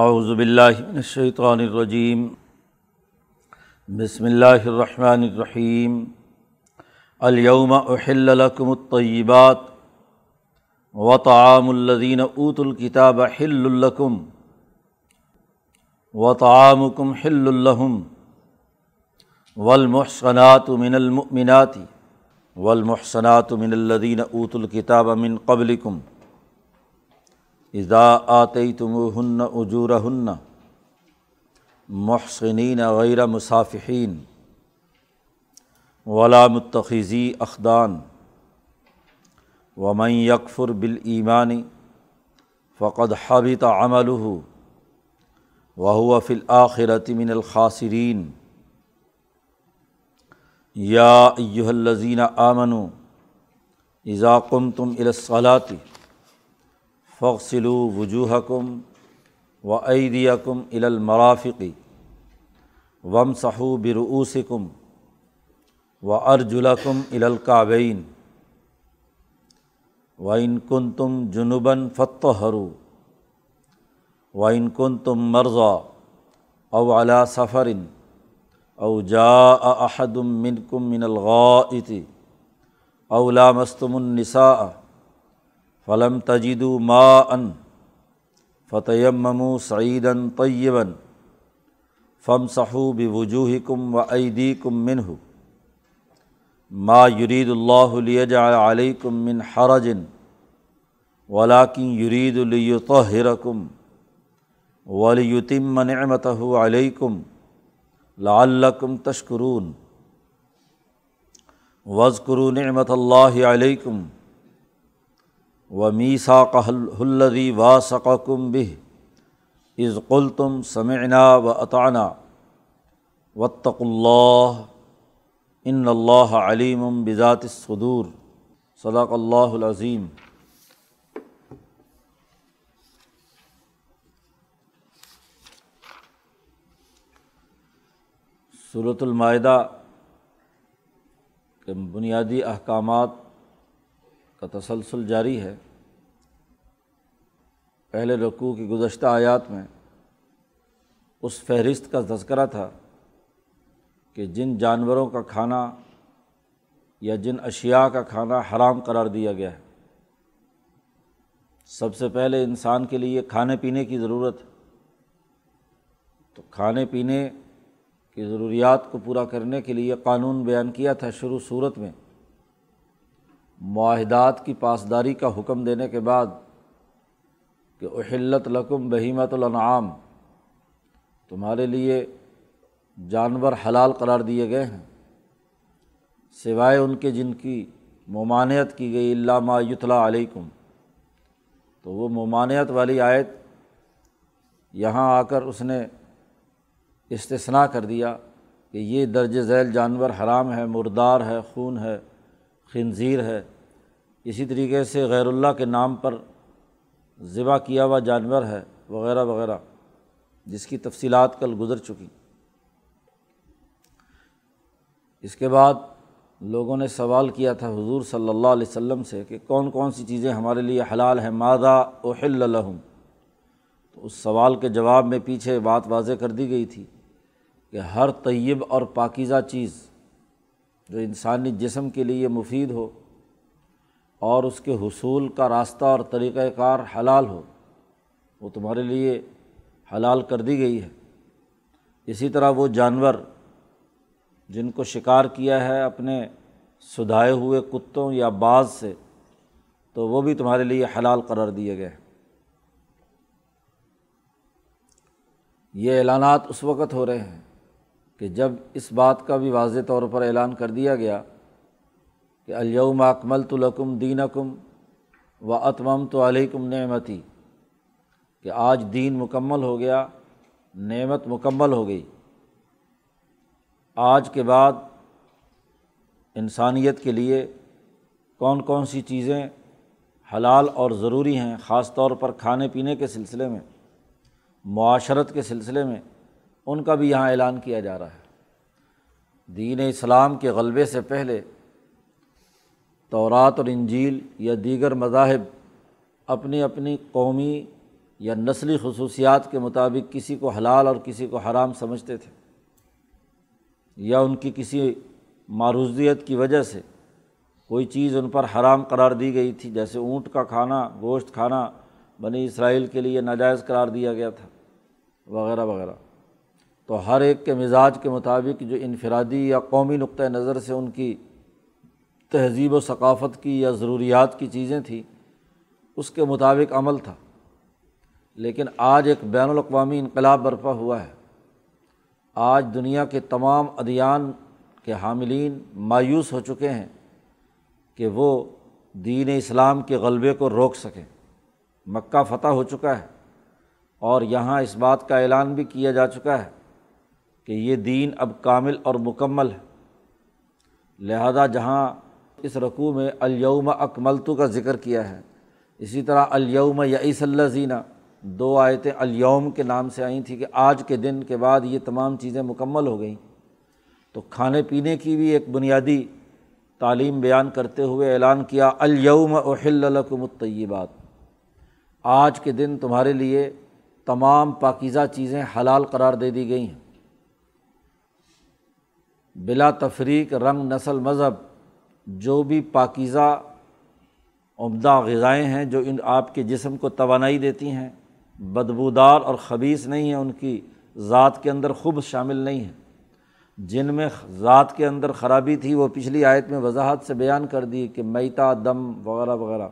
اعوذ باللہ من الشیطان الرجیم بسم اللہ الرحمن الرحیم الیوم احل لکم الطیبات وطعام الذین اوت الکتاب حل لکم وطعامکم حل لهم والمحصنات من المؤمنات والمحصنات من الذین اوت الکتاب من قبلکم اذا آتی تم ہن اجور ہن محسنین غیر مصافحین ولا متخذی اخدان ومن یکفر بالایمان فقد حبط عمله وهو في الآخرة من الخاسرین یا ایہا الذین آمنوا اذا قمتم الى الصلاة فخصلو وجوہ کم و عیدیکم المرافقی وم صحو برعوسکم و ارجلکم الکابین و ان کن تم جنوباً فتح حرو و ان کن تم مرضا او علا سفرن او جا احدم من کم من الغائط او لامستم النساء فلم تجید ما ان فتیم سعیدن طیبن فم صحو بوجوہ کم و عیدی کم منہ ما یرید اللہ لیجا علیکم من حرجن ولاکن یرید الطحرکم ولیتم نعمتہ علیکم لعلکم تشکرون وزقرو نعمت اللہ علیکم و میسا قہلدی وا ثقم بہ از قل تم سمعنا و عطانہ وطق اللہ ان اللہ علیم بذات صدور صداق اللہ العظیم صورت المائدہ کے بنیادی احکامات کا تسلسل جاری ہے۔ پہلے رقوع کی گزشتہ آیات میں اس فہرست کا تذکرہ تھا کہ جن جانوروں کا کھانا یا جن اشیاء کا کھانا حرام قرار دیا گیا ہے۔ سب سے پہلے انسان کے لیے کھانے پینے کی ضرورت ہے۔ تو کھانے پینے کی ضروریات کو پورا کرنے کے لیے قانون بیان کیا تھا شروع صورت میں۔ معاہدات کی پاسداری کا حکم دینے کے بعد کہ اہلت لکم بہیمت الانعام، تمہارے لیے جانور حلال قرار دیے گئے ہیں۔ سوائے ان کے جن کی ممانعت کی گئی علامہ یتلا علیکم۔ تو وہ ممانعت والی آیت یہاں آ کر اس نے استثنا کر دیا کہ یہ درج ذیل جانور حرام ہے، مردار ہے، خون ہے۔ خنزیر ہے۔ اسی طریقے سے غیر اللہ کے نام پر ذبح کیا ہوا جانور ہے، وغیرہ وغیرہ، جس کی تفصیلات کل گزر چکی۔ اس کے بعد لوگوں نے سوال کیا تھا حضور صلی اللہ علیہ وسلم سے کہ کون کون سی چیزیں ہمارے لیے حلال ہیں مادہ اوہل الحم تو اس سوال کے جواب میں پیچھے بات واضح کر دی گئی تھی کہ ہر طیب اور پاکیزہ چیز جو انسانی جسم کے لیے مفید ہو اور اس کے حصول کا راستہ اور طریقۂ کار حلال ہو، وہ تمہارے لیے حلال کر دی گئی ہے۔ اسی طرح وہ جانور جن کو شکار کیا ہے اپنے سدھائے ہوئے کتوں یا بعض سے، تو وہ بھی تمہارے لیے حلال قرار دیے گئے ہیں۔ یہ اعلانات اس وقت ہو رہے ہیں کہ جب اس بات کا بھی واضح طور پر اعلان کر دیا گیا کہ الیوم اکمل تو لکم دین کم و اتمم تو علیکم نعمتی، کہ آج دین مکمل ہو گیا، نعمت مکمل ہو گئی، آج کے بعد انسانیت کے لیے کون کون سی چیزیں حلال اور ضروری ہیں، خاص طور پر کھانے پینے کے سلسلے میں، معاشرت کے سلسلے میں ان کا بھی یہاں اعلان کیا جا رہا ہے۔ دین اسلام کے غلبے سے پہلے تورات اور انجیل یا دیگر مذاہب اپنی اپنی قومی یا نسلی خصوصیات کے مطابق کسی کو حلال اور کسی کو حرام سمجھتے تھے یا ان کی کسی معروضیت کی وجہ سے کوئی چیز ان پر حرام قرار دی گئی تھی، جیسے اونٹ کا کھانا، گوشت کھانا، بنی اسرائیل کے لیے ناجائز قرار دیا گیا تھا، وغیرہ وغیرہ۔ تو ہر ایک کے مزاج کے مطابق جو انفرادی یا قومی نقطۂ نظر سے ان کی تہذیب و ثقافت کی یا ضروریات کی چیزیں تھیں، اس کے مطابق عمل تھا۔ لیکن آج ایک بین الاقوامی انقلاب برپا ہوا ہے۔ آج دنیا کے تمام ادیان کے حاملین مایوس ہو چکے ہیں کہ وہ دین اسلام کے غلبے کو روک سکیں۔ مکہ فتح ہو چکا ہے اور یہاں اس بات کا اعلان بھی کیا جا چکا ہے۔ کہ یہ دین اب کامل اور مکمل ہے۔ لہذا جہاں اس رقوع میں الیوم اکملتو کا ذکر کیا ہے، اسی طرح الیوم یعیس اللہ زینہ دو آیتیں الیوم کے نام سے آئیں تھیں کہ آج کے دن کے بعد یہ تمام چیزیں مکمل ہو گئیں۔ تو کھانے پینے کی بھی ایک بنیادی تعلیم بیان کرتے ہوئے اعلان کیا، الیوم احل لکم الطیبات۔ آج کے دن تمہارے لیے تمام پاکیزہ چیزیں حلال قرار دے دی گئی ہیں۔ بلا تفریق رنگ نسل مذہب، جو بھی پاکیزہ عمدہ غذائیں ہیں جو ان آپ کے جسم کو توانائی دیتی ہیں، بدبودار اور خبیص نہیں ہیں، ان کی ذات کے اندر خوب شامل نہیں ہیں۔ جن میں ذات کے اندر خرابی تھی، وہ پچھلی آیت میں وضاحت سے بیان کر دی کہ میتا، دم وغیرہ وغیرہ۔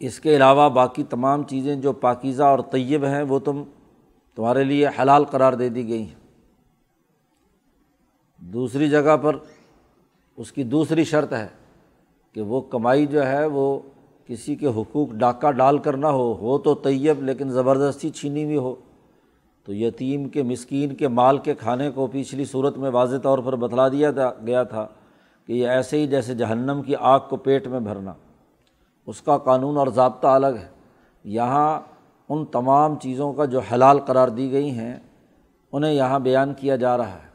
اس کے علاوہ باقی تمام چیزیں جو پاکیزہ اور طیب ہیں، وہ تم تمہارے لیے حلال قرار دے دی گئی ہیں۔ دوسری جگہ پر اس کی دوسری شرط ہے کہ وہ کمائی جو ہے وہ کسی کے حقوق ڈاکہ ڈال کر نہ ہو ہو تو طیب لیکن زبردستی چھینی ہوئی ہو۔ تو یتیم کے، مسکین کے مال کے کھانے کو پچھلی صورت میں واضح طور پر بتلا دیا گیا تھا کہ یہ ایسے ہی جیسے جہنم کی آگ کو پیٹ میں بھرنا۔ اس کا قانون اور ضابطہ الگ ہے۔ یہاں ان تمام چیزوں کا جو حلال قرار دی گئی ہیں، انہیں یہاں بیان کیا جا رہا ہے۔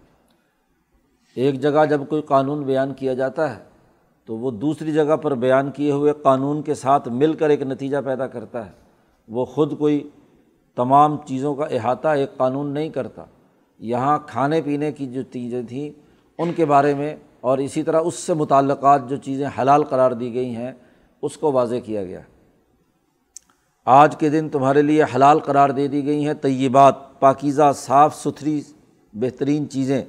ایک جگہ جب کوئی قانون بیان کیا جاتا ہے، تو وہ دوسری جگہ پر بیان کیے ہوئے قانون کے ساتھ مل کر ایک نتیجہ پیدا کرتا ہے۔ وہ خود کوئی تمام چیزوں کا احاطہ ایک قانون نہیں کرتا۔ یہاں کھانے پینے کی جو چیزیں تھیں، ان کے بارے میں اور اسی طرح اس سے متعلقات جو چیزیں حلال قرار دی گئی ہیں، اس کو واضح کیا گیا۔ آج کے دن تمہارے لیے حلال قرار دے دی گئی ہیں، طیبات، پاکیزہ، صاف ستھری، بہترین چیزیں۔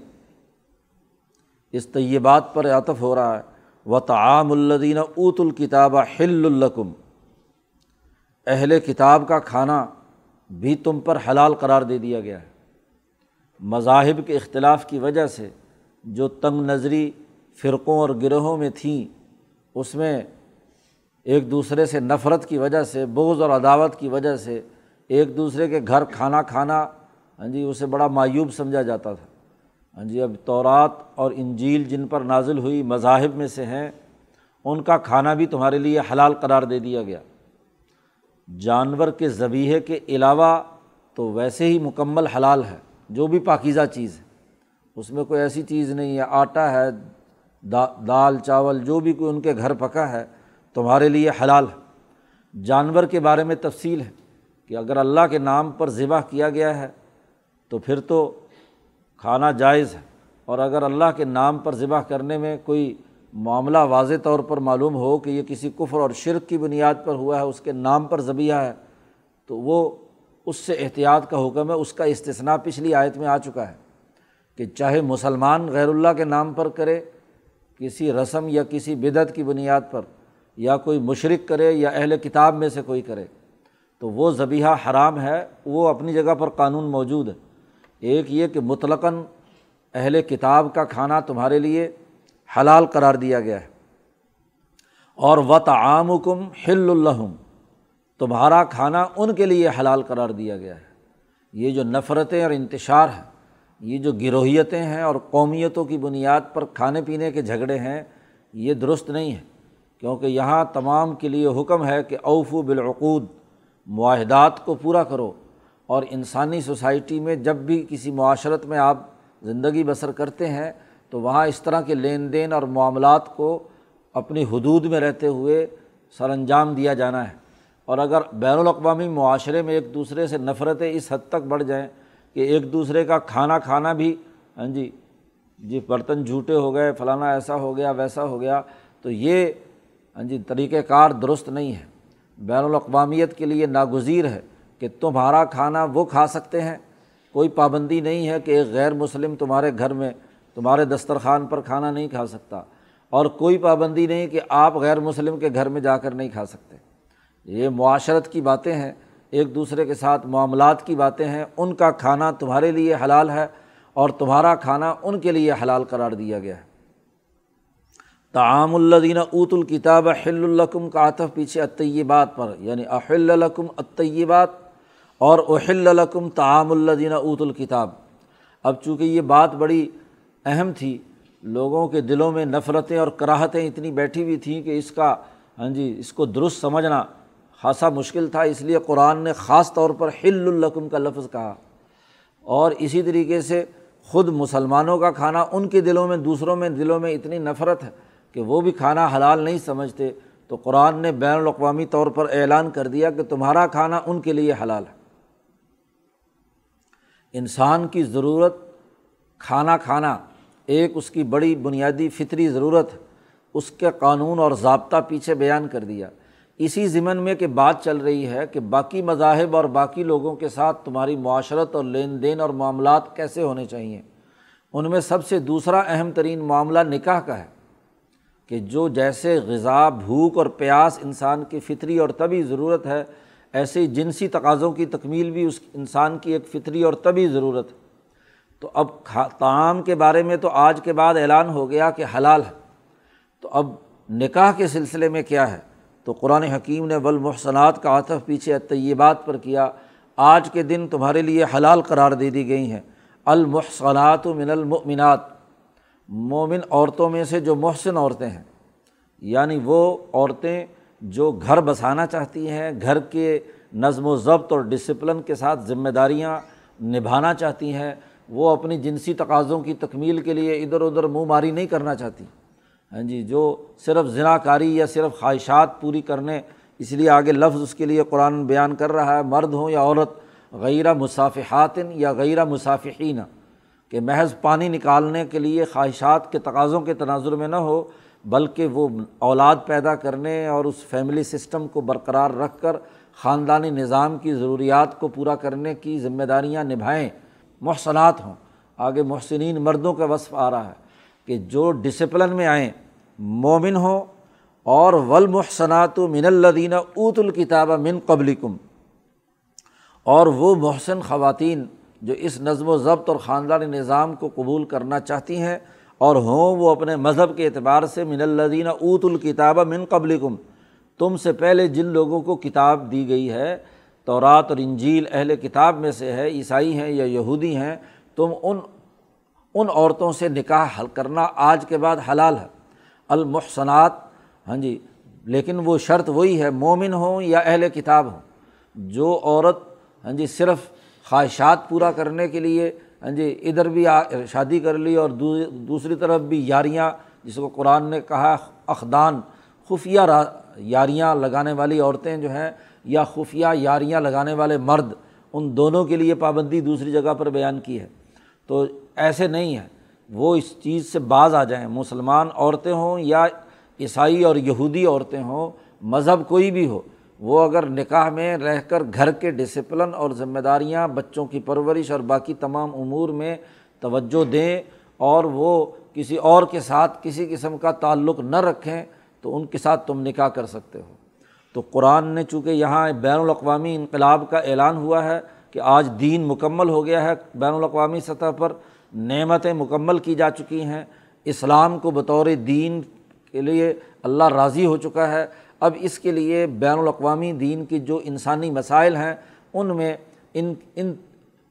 اس طیبات پر عطف ہو رہا ہے۔ و تعام الدین اوت الکتاب ہل الکم اہل کتاب کا کھانا بھی تم پر حلال قرار دے دیا گیا ہے۔ مذاہب کے اختلاف کی وجہ سے جو تنگ نظری فرقوں اور گروہوں میں تھیں، اس میں ایک دوسرے سے نفرت کی وجہ سے بوز اور عداوت کی وجہ سے ایک دوسرے کے گھر کھانا کھانا ہاں جی اسے بڑا معیوب سمجھا جاتا تھا۔ ہاں جی اب تورات اور انجیل جن پر نازل ہوئی مذاہب میں سے ہیں، ان کا کھانا بھی تمہارے لیے حلال قرار دے دیا گیا۔ جانور کے ذبیحے کے علاوہ تو ویسے ہی مکمل حلال ہے، جو بھی پاکیزہ چیز ہے۔ اس میں کوئی ایسی چیز نہیں ہے، آٹا ہے دال، چاول، جو بھی کوئی ان کے گھر پکا ہے، تمہارے لیے حلال ہے۔ جانور کے بارے میں تفصیل ہے کہ اگر اللہ کے نام پر ذبح کیا گیا ہے تو پھر تو کھانا جائز ہے۔ اور اگر اللہ کے نام پر ذبح کرنے میں کوئی معاملہ واضح طور پر معلوم ہو کہ یہ کسی کفر اور شرک کی بنیاد پر ہوا ہے، اس کے نام پر ذبیحہ ہے، تو وہ اس سے احتیاط کا حکم ہے، اس کا استثنا پچھلی آیت میں آ چکا ہے کہ چاہے مسلمان غیر اللہ کے نام پر کرے، کسی رسم یا کسی بدعت کی بنیاد پر، یا کوئی مشرق کرے یا اہل کتاب میں سے کوئی کرے، تو وہ ذبیحہ حرام ہے، وہ اپنی جگہ پر قانون موجود ہے۔ ایک یہ کہ مطلقاً اہل کتاب کا کھانا تمہارے لیے حلال قرار دیا گیا ہے۔ اور و تعام کم ہل الحم تمہارا کھانا ان کے لیے حلال قرار دیا گیا ہے۔ یہ جو نفرتیں اور انتشار ہیں، یہ جو گروہیتیں ہیں اور قومیتوں کی بنیاد پر کھانے پینے کے جھگڑے ہیں، یہ درست نہیں ہے کیونکہ یہاں تمام کے لیے حکم ہے کہ اوفو بالعقود، معاہدات کو پورا کرو۔ اور انسانی سوسائٹی میں جب بھی کسی معاشرت میں آپ زندگی بسر کرتے ہیں، تو وہاں اس طرح کے لین دین اور معاملات کو اپنی حدود میں رہتے ہوئے سر انجام دیا جانا ہے۔ اور اگر بین الاقوامی معاشرے میں ایک دوسرے سے نفرتیں اس حد تک بڑھ جائیں کہ ایک دوسرے کا کھانا کھانا بھی ہاں جی جی برتن جھوٹے ہو گئے، فلانا ایسا ہو گیا، ویسا ہو گیا، تو یہ ہاں جی طریقۂ کار درست نہیں ہے۔ بین الاقوامیت کے لیے ناگزیر ہے۔ کہ تمہارا کھانا وہ کھا سکتے ہیں۔ کوئی پابندی نہیں ہے کہ ایک غیر مسلم تمہارے گھر میں تمہارے دسترخوان پر کھانا نہیں کھا سکتا۔ اور کوئی پابندی نہیں کہ آپ غیر مسلم کے گھر میں جا کر نہیں کھا سکتے۔ یہ معاشرت کی باتیں ہیں، ایک دوسرے کے ساتھ معاملات کی باتیں ہیں۔ ان کا کھانا تمہارے لیے حلال ہے اور تمہارا کھانا ان کے لیے حلال قرار دیا گیا ہے۔ تعام الدین اوت الکتاب احل الکم کا آتف پیچھے اطیبات پر یعنی احل الکم اطیبات اور احل الکم تعام الدین اوت الکتاب۔ اب چونکہ یہ بات بڑی اہم تھی، لوگوں کے دلوں میں نفرتیں اور کراہتیں اتنی بیٹھی ہوئی تھیں کہ اس کا ہاں جی اس کو درست سمجھنا خاصا مشکل تھا، اس لیے قرآن نے خاص طور پر حل الکم کا لفظ کہا۔ اور اسی طریقے سے خود مسلمانوں کا کھانا ان کے دلوں میں، دوسروں میں دلوں میں اتنی نفرت ہے کہ وہ بھی کھانا حلال نہیں سمجھتے، تو قرآن نے بین الاقوامی طور پر اعلان کر دیا کہ تمہارا کھانا ان کے لیے حلال ہے۔ انسان کی ضرورت کھانا کھانا، ایک اس کی بڑی بنیادی فطری ضرورت، اس کے قانون اور ضابطہ پیچھے بیان کر دیا۔ اسی ضمن میں کہ بات چل رہی ہے کہ باقی مذاہب اور باقی لوگوں کے ساتھ تمہاری معاشرت اور لین دین اور معاملات کیسے ہونے چاہئیں۔ ان میں سب سے دوسرا اہم ترین معاملہ نکاح کا ہے کہ جو جیسے غذا، بھوک اور پیاس انسان کی فطری اور طبی ضرورت ہے ایسے جنسی تقاضوں کی تکمیل بھی اس انسان کی ایک فطری اور طبی ضرورت ہے۔ تو اب تعام کے بارے میں تو آج کے بعد اعلان ہو گیا کہ حلال ہے۔ تو اب نکاح کے سلسلے میں کیا ہے؟ تو قرآن حکیم نے ولمحسنات کا عطف پیچھے طیبات پر کیا۔ آج کے دن تمہارے لیے حلال قرار دے دی گئی ہیں۔ المحسنات من المؤمنات۔ مومن عورتوں میں سے جو محسن عورتیں ہیں یعنی وہ عورتیں جو گھر بسانا چاہتی ہیں، گھر کے نظم و ضبط اور ڈسپلن کے ساتھ ذمہ داریاں نبھانا چاہتی ہیں، وہ اپنی جنسی تقاضوں کی تکمیل کے لیے ادھر ادھر منہ ماری نہیں کرنا چاہتی۔ ہاں جی جو صرف ذنا کاری یا صرف خواہشات پوری کرنے، اس لیے آگے لفظ اس کے لیے قرآن بیان کر رہا ہے، مرد ہوں یا عورت غیرہ مصافحات یا غیرہ مصافحین، کہ محض پانی نکالنے کے لیے خواہشات کے تقاضوں کے تناظر میں نہ ہو بلکہ وہ اولاد پیدا کرنے اور اس فیملی سسٹم کو برقرار رکھ کر خاندانی نظام کی ضروریات کو پورا کرنے کی ذمہ داریاں نبھائیں، محسنات ہوں۔ آگے محسنین مردوں کا وصف آ رہا ہے کہ جو ڈسپلن میں آئیں، مومن ہوں اور ولمحسنات من الدین اوت الکتاب من قبلکم۔ اور وہ محسن خواتین جو اس نظم و ضبط اور خاندانی نظام کو قبول کرنا چاہتی ہیں اور ہوں وہ اپنے مذہب کے اعتبار سے من الدین اوت الکتاب من قبلکم۔ تم سے پہلے جن لوگوں کو کتاب دی گئی ہے تو رات اور انجیل اہل کتاب میں سے ہے، عیسائی ہیں یا یہودی ہیں، تم ان ان عورتوں سے نکاح حل کرنا آج کے بعد حلال ہے۔ المحسنات ہاں جی لیکن وہ شرط وہی ہے، مومن ہوں یا اہل کتاب ہوں۔ جو عورت ہاں جی صرف خواہشات پورا کرنے کے لیے ہاں جی ادھر بھی شادی کر لی اور دوسری طرف بھی یاریاں جس کو قرآن نے کہا، اخدان، خفیہ یاریاں لگانے والی عورتیں جو ہیں یا خفیہ یاریاں لگانے والے مرد، ان دونوں کے لیے پابندی دوسری جگہ پر بیان کی ہے۔ تو ایسے نہیں ہے۔ وہ اس چیز سے باز آ جائیں۔ مسلمان عورتیں ہوں یا عیسائی اور یہودی عورتیں ہوں، مذہب کوئی بھی ہو وہ اگر نکاح میں رہ کر گھر کے ڈسپلن اور ذمہ داریاں بچوں کی پرورش اور باقی تمام امور میں توجہ دیں اور وہ کسی اور کے ساتھ کسی قسم کا تعلق نہ رکھیں، تو ان کے ساتھ تم نکاح کر سکتے ہو۔ تو قرآن نے چونکہ یہاں بین الاقوامی انقلاب کا اعلان ہوا ہے کہ آج دین مکمل ہو گیا ہے، بین الاقوامی سطح پر نعمتیں مکمل کی جا چکی ہیں۔ اسلام کو بطور دین کے لیے اللہ راضی ہو چکا ہے۔ اب اس کے لیے بین الاقوامی دین کی جو انسانی مسائل ہیں، ان میں ان ان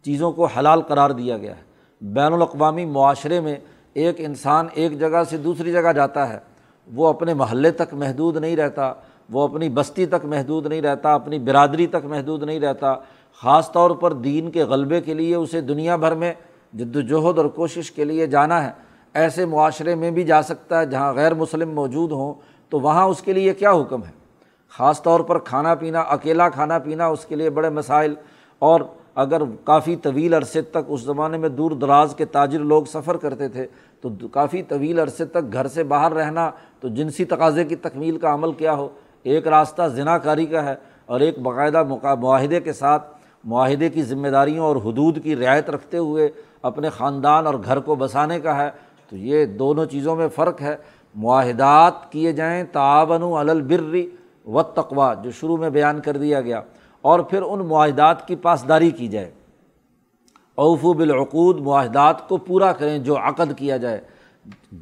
چیزوں کو حلال قرار دیا گیا ہے۔ بین الاقوامی معاشرے میں ایک انسان ایک جگہ سے دوسری جگہ جاتا ہے، وہ اپنے محلے تک محدود نہیں رہتا، وہ اپنی بستی تک محدود نہیں رہتا، اپنی برادری تک محدود نہیں رہتا۔ خاص طور پر دین کے غلبے کے لیے اسے دنیا بھر میں جد وجہد اور کوشش کے لیے جانا ہے۔ ایسے معاشرے میں بھی جا سکتا ہے جہاں غیر مسلم موجود ہوں تو وہاں اس کے لیے کیا حکم ہے؟ خاص طور پر کھانا پینا، اکیلا کھانا پینا اس کے لیے بڑے مسائل، اور اگر کافی طویل عرصے تک اس زمانے میں دور دراز کے تاجر لوگ سفر کرتے تھے، تو کافی طویل عرصے تک گھر سے باہر رہنا، تو جنسی تقاضے کی تکمیل کا عمل کیا ہو؟ ایک راستہ ذنا کاری کا ہے، اور ایک باقاعدہ معاہدے کے ساتھ معاہدے کی ذمہ داریوں اور حدود کی رعایت رکھتے ہوئے اپنے خاندان اور گھر کو بسانے کا ہے۔ تو یہ دونوں چیزوں میں فرق ہے۔ معاہدات کیے جائیں تعاون البری و تقوا جو شروع میں بیان کر دیا گیا، اور پھر ان معاہدات کی پاسداری کی جائے۔ اوفو بالعقود، معاہدات کو پورا کریں جو عقد کیا جائے۔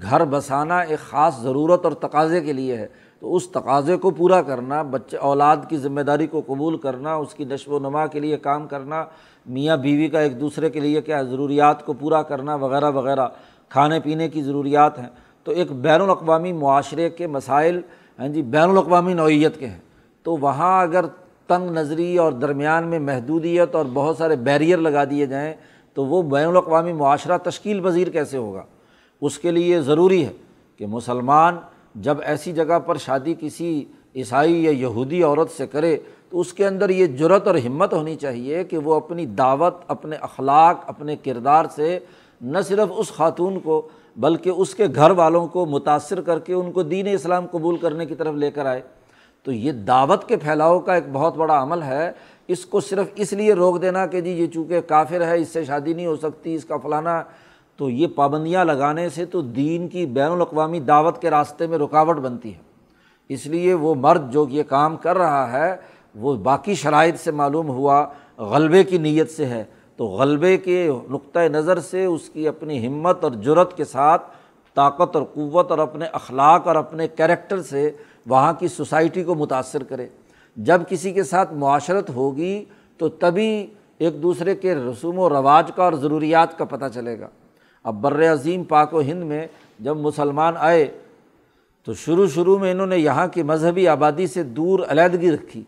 گھر بسانا ایک خاص ضرورت اور تقاضے کے لیے ہے، تو اس تقاضے کو پورا کرنا، بچے، اولاد کی ذمہ داری کو قبول کرنا، اس کی نشو و نما کے لیے کام کرنا، میاں بیوی کا ایک دوسرے کے لیے کیا ضروریات کو پورا کرنا، وغیرہ وغیرہ۔ کھانے پینے کی ضروریات ہیں۔ تو ایک بین الاقوامی معاشرے کے مسائل ہیں جی بین الاقوامی نوعیت کے ہیں۔ تو وہاں اگر تنگ نظری اور درمیان میں محدودیت اور بہت سارے بیریئر لگا دیے جائیں، تو وہ بین الاقوامی معاشرہ تشکیل پذیر کیسے ہوگا؟ اس کے لیے ضروری ہے کہ مسلمان جب ایسی جگہ پر شادی کسی عیسائی یا یہودی عورت سے کرے، تو اس کے اندر یہ جرت اور ہمت ہونی چاہیے کہ وہ اپنی دعوت، اپنے اخلاق، اپنے کردار سے نہ صرف اس خاتون کو بلکہ اس کے گھر والوں کو متاثر کر کے ان کو دین اسلام قبول کرنے کی طرف لے کر آئے۔ تو یہ دعوت کے پھیلاؤ کا ایک بہت بڑا عمل ہے۔ اس کو صرف اس لیے روک دینا کہ جی یہ چونکہ کافر ہے، اس سے شادی نہیں ہو سکتی، اس کا فلانا۔ تو یہ پابندیاں لگانے سے تو دین کی بین الاقوامی دعوت کے راستے میں رکاوٹ بنتی ہے۔ اس لیے وہ مرد جو یہ کام کر رہا ہے، وہ باقی شرائط سے معلوم ہوا، غلبے کی نیت سے ہے۔ تو غلبے کے نقطۂ نظر سے اس کی اپنی ہمت اور جرت کے ساتھ طاقت اور قوت اور اپنے اخلاق اور اپنے کریکٹر سے وہاں کی سوسائٹی کو متاثر کرے۔ جب کسی کے ساتھ معاشرت ہوگی تو تبھی ایک دوسرے کے رسوم و رواج کا اور ضروریات کا پتہ چلے گا۔ اب بر عظیم پاک و ہند میں جب مسلمان آئے تو شروع شروع میں انہوں نے یہاں کی مذہبی آبادی سے دور علیحدگی رکھی،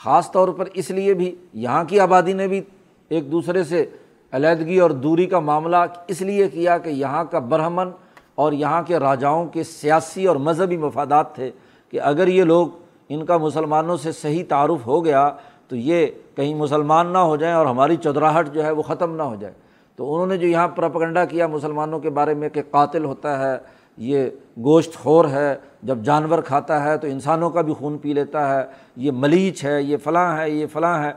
خاص طور پر اس لیے بھی یہاں کی آبادی نے بھی ایک دوسرے سے علیحدگی اور دوری کا معاملہ اس لیے کیا کہ یہاں کا برہمن اور یہاں کے راجاؤں کے سیاسی اور مذہبی مفادات تھے کہ اگر یہ لوگ ان کا مسلمانوں سے صحیح تعارف ہو گیا تو یہ کہیں مسلمان نہ ہو جائیں اور ہماری چودراہٹ جو ہے وہ ختم نہ ہو جائے۔ تو انہوں نے جو یہاں پراپگنڈا کیا مسلمانوں کے بارے میں کہ قاتل ہوتا ہے، یہ گوشت خور ہے، جب جانور کھاتا ہے تو انسانوں کا بھی خون پی لیتا ہے، یہ ملیچ ہے، یہ فلاں ہے، یہ فلاں ہے۔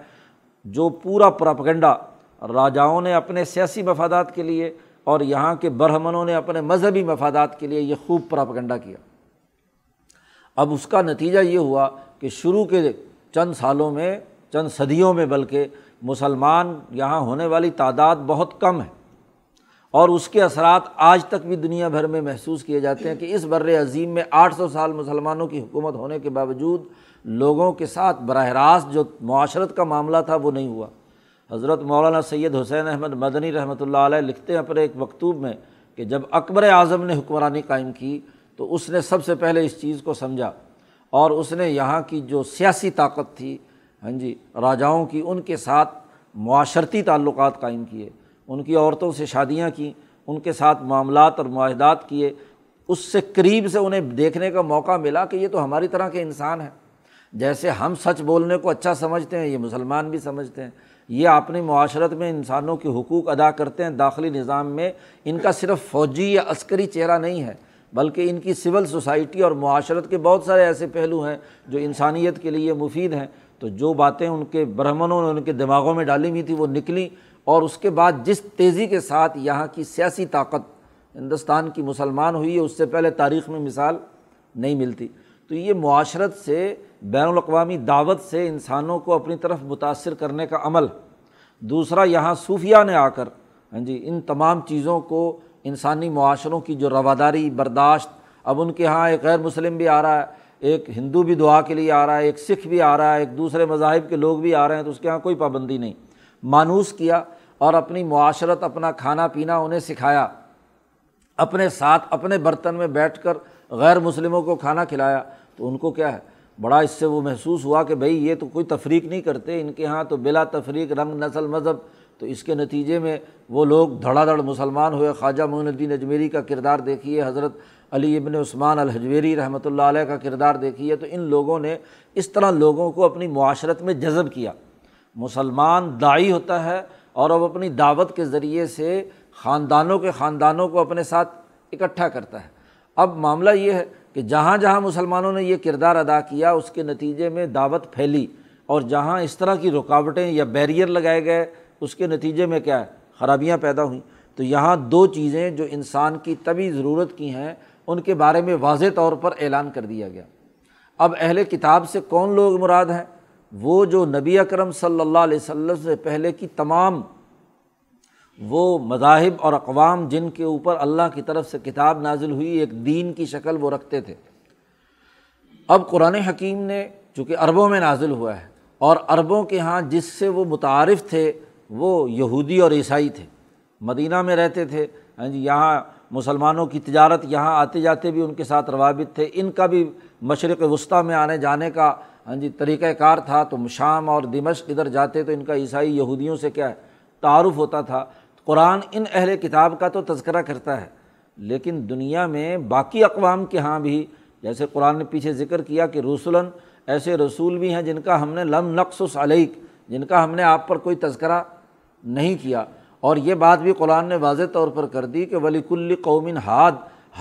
جو پورا پراپگنڈا راجاؤں نے اپنے سیاسی مفادات کے لیے اور یہاں کے برہمنوں نے اپنے مذہبی مفادات کے لیے یہ خوب پراپگنڈا کیا۔ اب اس کا نتیجہ یہ ہوا کہ شروع کے چند سالوں میں، چند صدیوں میں بلکہ مسلمان یہاں ہونے والی تعداد بہت کم ہے اور اس کے اثرات آج تک بھی دنیا بھر میں محسوس کیے جاتے ہیں کہ اس بر عظیم میں آٹھ سو سال مسلمانوں کی حکومت ہونے کے باوجود لوگوں کے ساتھ براہ راست جو معاشرت کا معاملہ تھا وہ نہیں ہوا۔ حضرت مولانا سید حسین احمد مدنی رحمۃ اللہ علیہ لکھتے ہیں اپنے ایک مکتوب میں کہ جب اکبر اعظم نے حکمرانی قائم کی تو اس نے سب سے پہلے اس چیز کو سمجھا اور اس نے یہاں کی جو سیاسی طاقت تھی ہاں جی راجاؤں کی، ان کے ساتھ معاشرتی تعلقات قائم کیے، ان کی عورتوں سے شادیاں کیں، ان کے ساتھ معاملات اور معاہدات کیے، اس سے قریب سے انہیں دیکھنے کا موقع ملا کہ یہ تو ہماری طرح کے انسان ہیں۔ جیسے ہم سچ بولنے کو اچھا سمجھتے ہیں، یہ مسلمان بھی سمجھتے ہیں۔ یہ اپنی معاشرت میں انسانوں کے حقوق ادا کرتے ہیں، داخلی نظام میں۔ ان کا صرف فوجی یا عسکری چہرہ نہیں ہے، بلکہ ان کی سول سوسائٹی اور معاشرت کے بہت سارے ایسے پہلو ہیں جو انسانیت کے لیے مفید ہیں۔ تو جو باتیں ان کے برہمنوں نے ان کے دماغوں میں ڈالی ہوئی تھیں، وہ نکلیں اور اس کے بعد جس تیزی کے ساتھ یہاں کی سیاسی طاقت ہندوستان کی مسلمان ہوئی ہے اس سے پہلے تاریخ میں مثال نہیں ملتی۔ تو یہ معاشرت سے، بین الاقوامی دعوت سے انسانوں کو اپنی طرف متاثر کرنے کا عمل۔ دوسرا، یہاں صوفیہ نے آ کر ہاں جی ان تمام چیزوں کو، انسانی معاشروں کی جو رواداری، برداشت، اب ان کے یہاں ایک غیر مسلم بھی آ رہا ہے، ایک ہندو بھی دعا کے لیے آ رہا ہے، ایک سکھ بھی آ رہا ہے، ایک دوسرے مذاہب کے لوگ بھی آ رہے ہیں، تو اس کے یہاں کوئی پابندی نہیں۔ مانوس کیا اور اپنی معاشرت، اپنا کھانا پینا انہیں سکھایا۔ اپنے ساتھ، اپنے برتن میں بیٹھ کر غیر مسلموں کو کھانا کھلایا، تو ان کو کیا ہے؟ بڑا اس سے وہ محسوس ہوا کہ بھائی یہ تو کوئی تفریق نہیں کرتے، ان کے یہاں تو بلا تفریق رنگ، نسل، مذہب۔ تو اس کے نتیجے میں وہ لوگ دھڑا دھڑ مسلمان ہوئے۔ خواجہ معین الدین اجمیری کا کردار دیکھیے، حضرت علی ابن عثمان الحجویری رحمۃ اللہ علیہ کا کردار دیکھیے، تو ان لوگوں نے اس طرح لوگوں کو اپنی معاشرت میں جذب کیا۔ مسلمان دائی ہوتا ہے اور اب اپنی دعوت کے ذریعے سے خاندانوں کے خاندانوں کو اپنے ساتھ اکٹھا کرتا ہے۔ اب معاملہ یہ ہے کہ جہاں جہاں مسلمانوں نے یہ کردار ادا کیا، اس کے نتیجے میں دعوت پھیلی اور جہاں اس طرح کی رکاوٹیں یا بیریئر لگائے گئے، اس کے نتیجے میں کیا ہے؟ خرابیاں پیدا ہوئیں۔ تو یہاں دو چیزیں جو انسان کی طبی ضرورت کی ہیں، ان کے بارے میں واضح طور پر اعلان کر دیا گیا۔ اب اہل کتاب سے کون لوگ مراد ہیں؟ وہ جو نبی اکرم صلی اللہ علیہ وسلم سے پہلے کی تمام وہ مذاہب اور اقوام جن کے اوپر اللہ کی طرف سے کتاب نازل ہوئی، ایک دین کی شکل وہ رکھتے تھے۔ اب قرآن حکیم نے، چونکہ عربوں میں نازل ہوا ہے، اور عربوں کے یہاں جس سے وہ متعارف تھے، وہ یہودی اور عیسائی تھے۔ مدینہ میں رہتے تھے ہاں جی یہاں مسلمانوں کی تجارت یہاں آتے جاتے بھی ان کے ساتھ روابط تھے۔ ان کا بھی مشرق وسطیٰ میں آنے جانے کا ہاں جی طریقۂ کار تھا۔ تو شام اور دمشق ادھر جاتے تو ان کا عیسائی یہودیوں سے کیا ہے، تعارف ہوتا تھا۔ قرآن ان اہل کتاب کا تو تذکرہ کرتا ہے، لیکن دنیا میں باقی اقوام کے ہاں بھی، جیسے قرآن نے پیچھے ذکر کیا کہ رسولاً ایسے رسول بھی ہیں جن کا ہم نے لم نقص علیق جن کا ہم نے آپ پر کوئی تذکرہ نہیں کیا۔ اور یہ بات بھی قرآن نے واضح طور پر کر دی کہ ولی کل قومن ہاد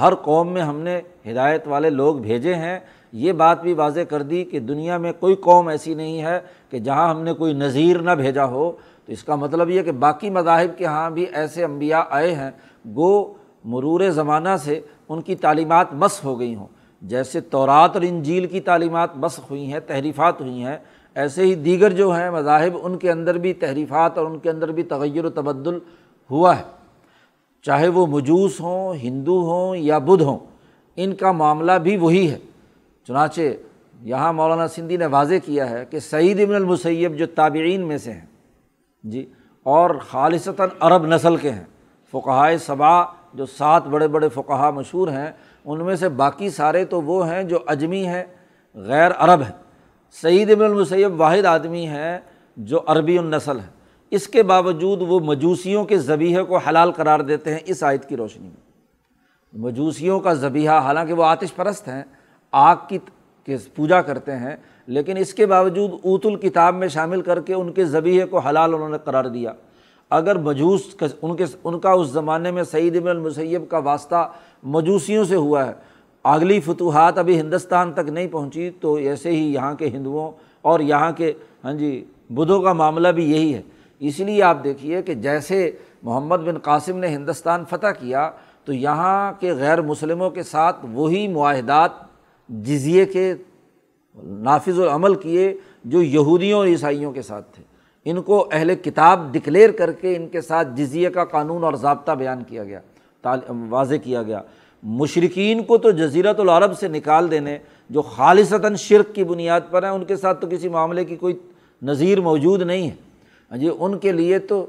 ہر قوم میں ہم نے ہدایت والے لوگ بھیجے ہیں۔ یہ بات بھی واضح کر دی کہ دنیا میں کوئی قوم ایسی نہیں ہے کہ جہاں ہم نے کوئی نظیر نہ بھیجا ہو۔ تو اس کا مطلب یہ کہ باقی مذاہب کے ہاں بھی ایسے انبیاء آئے ہیں گو مرور زمانہ سے ان کی تعلیمات بس ہو گئی ہوں۔ جیسے تورات اور انجیل کی تعلیمات بس ہوئی ہیں، تحریفات ہوئی ہیں، ایسے ہی دیگر جو ہیں مذاہب، ان کے اندر بھی تحریفات اور ان کے اندر بھی تغیر و تبدل ہوا ہے۔ چاہے وہ مجوس ہوں، ہندو ہوں یا بدھ ہوں، ان کا معاملہ بھی وہی ہے۔ چنانچہ یہاں مولانا سندھی نے واضح کیا ہے کہ سعید ابن المسیب جو تابعین میں سے ہیں جی اور خالصتاً عرب نسل کے ہیں۔ فقہائے صبا جو سات بڑے بڑے فقہا مشہور ہیں، ان میں سے باقی سارے تو وہ ہیں جو اجمی ہیں، غیر عرب ہیں۔ سعید ابن المسیب واحد آدمی ہے جو عربی النسل ہے اس کے باوجود وہ مجوسیوں کے ذبیحے کو حلال قرار دیتے ہیں اس آیت کی روشنی میں۔ مجوسیوں کا ذبیحہ، حالانکہ وہ آتش پرست ہیں، آگ کی پوجا کرتے ہیں لیکن اس کے باوجود اوت الکتاب میں شامل کر کے ان کے ذبیحے کو حلال انہوں نے قرار دیا۔ اگر مجوس ان کے ان کا اس زمانے میں سعید ابن المسیب کا واسطہ مجوسیوں سے ہوا ہے، اگلی فتوحات ابھی ہندوستان تک نہیں پہنچی، تو ایسے ہی یہاں کے ہندوؤں اور یہاں کے ہاں جی بدھوں کا معاملہ بھی یہی ہے۔ اس لیے آپ دیکھیے کہ جیسے محمد بن قاسم نے ہندوستان فتح کیا، تو یہاں کے غیر مسلموں کے ساتھ وہی معاہدات، جزیے کے نافذ العمل کیے جو یہودیوں اور عیسائیوں کے ساتھ تھے۔ ان کو اہل کتاب ڈکلیئر کر کے ان کے ساتھ جزیے کا قانون اور ضابطہ بیان کیا گیا واضح کیا گیا۔ مشرقین کو تو جزیرت العرب سے نکال دینے، جو خالصتاً شرک کی بنیاد پر ہیں، ان کے ساتھ تو کسی معاملے کی کوئی نظیر موجود نہیں ہے۔ ہاں جی ان کے لیے تو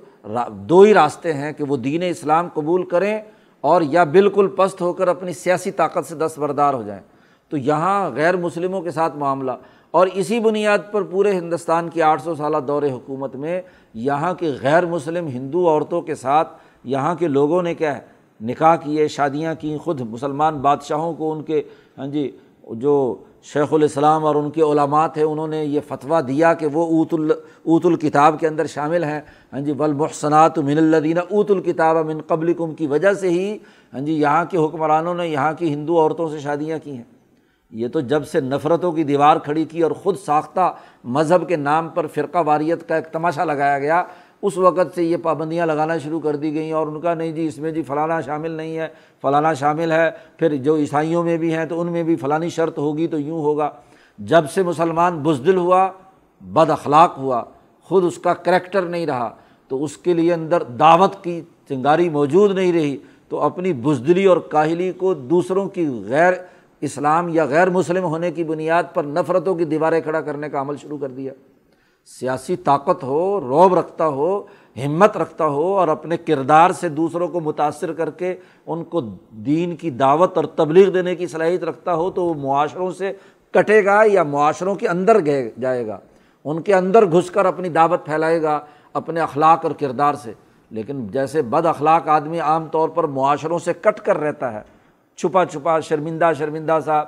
دو ہی راستے ہیں کہ وہ دین اسلام قبول کریں اور یا بالکل پست ہو کر اپنی سیاسی طاقت سے دستبردار ہو جائیں۔ تو یہاں غیر مسلموں کے ساتھ معاملہ۔ اور اسی بنیاد پر پورے ہندوستان کی آٹھ سو سالہ دور حکومت میں یہاں کے غیر مسلم ہندو عورتوں کے ساتھ یہاں کے لوگوں نے کیا ہے، نکاح کیے، شادیاں کیں، خود مسلمان بادشاہوں کو ان کے ہاں جی جو شیخ الاسلام اور ان کے علامات ہیں انہوں نے یہ فتویٰ دیا کہ وہ اوت ال، اوت الکتاب کے اندر شامل ہیں۔ ہاں جی بلمحسنات من الدینہ اوت الکتاب من قبل کی وجہ سے ہی ہاں جی یہاں کے حکمرانوں نے یہاں کی ہندو عورتوں سے شادیاں کی ہیں۔ یہ تو جب سے نفرتوں کی دیوار کھڑی کی اور خود ساختہ مذہب کے نام پر فرقہ واریت کا ایک تماشا لگایا گیا، اس وقت سے یہ پابندیاں لگانا شروع کر دی گئیں اور ان کا نہیں جی اس میں جی فلانا شامل نہیں ہے، فلانا شامل ہے، پھر جو عیسائیوں میں بھی ہیں تو ان میں بھی فلانی شرط ہوگی تو یوں ہوگا۔ جب سے مسلمان بزدل ہوا، بد اخلاق ہوا، خود اس کا کریکٹر نہیں رہا، تو اس کے لیے اندر دعوت کی چنگاری موجود نہیں رہی، تو اپنی بزدلی اور کاہلی کو دوسروں کی غیر اسلام یا غیر مسلم ہونے کی بنیاد پر نفرتوں کی دیواریں کھڑا کرنے کا عمل شروع کر دیا۔ سیاسی طاقت ہو، روب رکھتا ہو، ہمت رکھتا ہو اور اپنے کردار سے دوسروں کو متاثر کر کے ان کو دین کی دعوت اور تبلیغ دینے کی صلاحیت رکھتا ہو تو وہ معاشروں سے کٹے گا یا معاشروں کے اندر گئے، جائے گا۔ ان کے اندر گھس کر اپنی دعوت پھیلائے گا اپنے اخلاق اور کردار سے۔ لیکن جیسے بد اخلاق آدمی عام طور پر معاشروں سے کٹ کر رہتا ہے چھپا چھپا، شرمندہ شرمندہ سا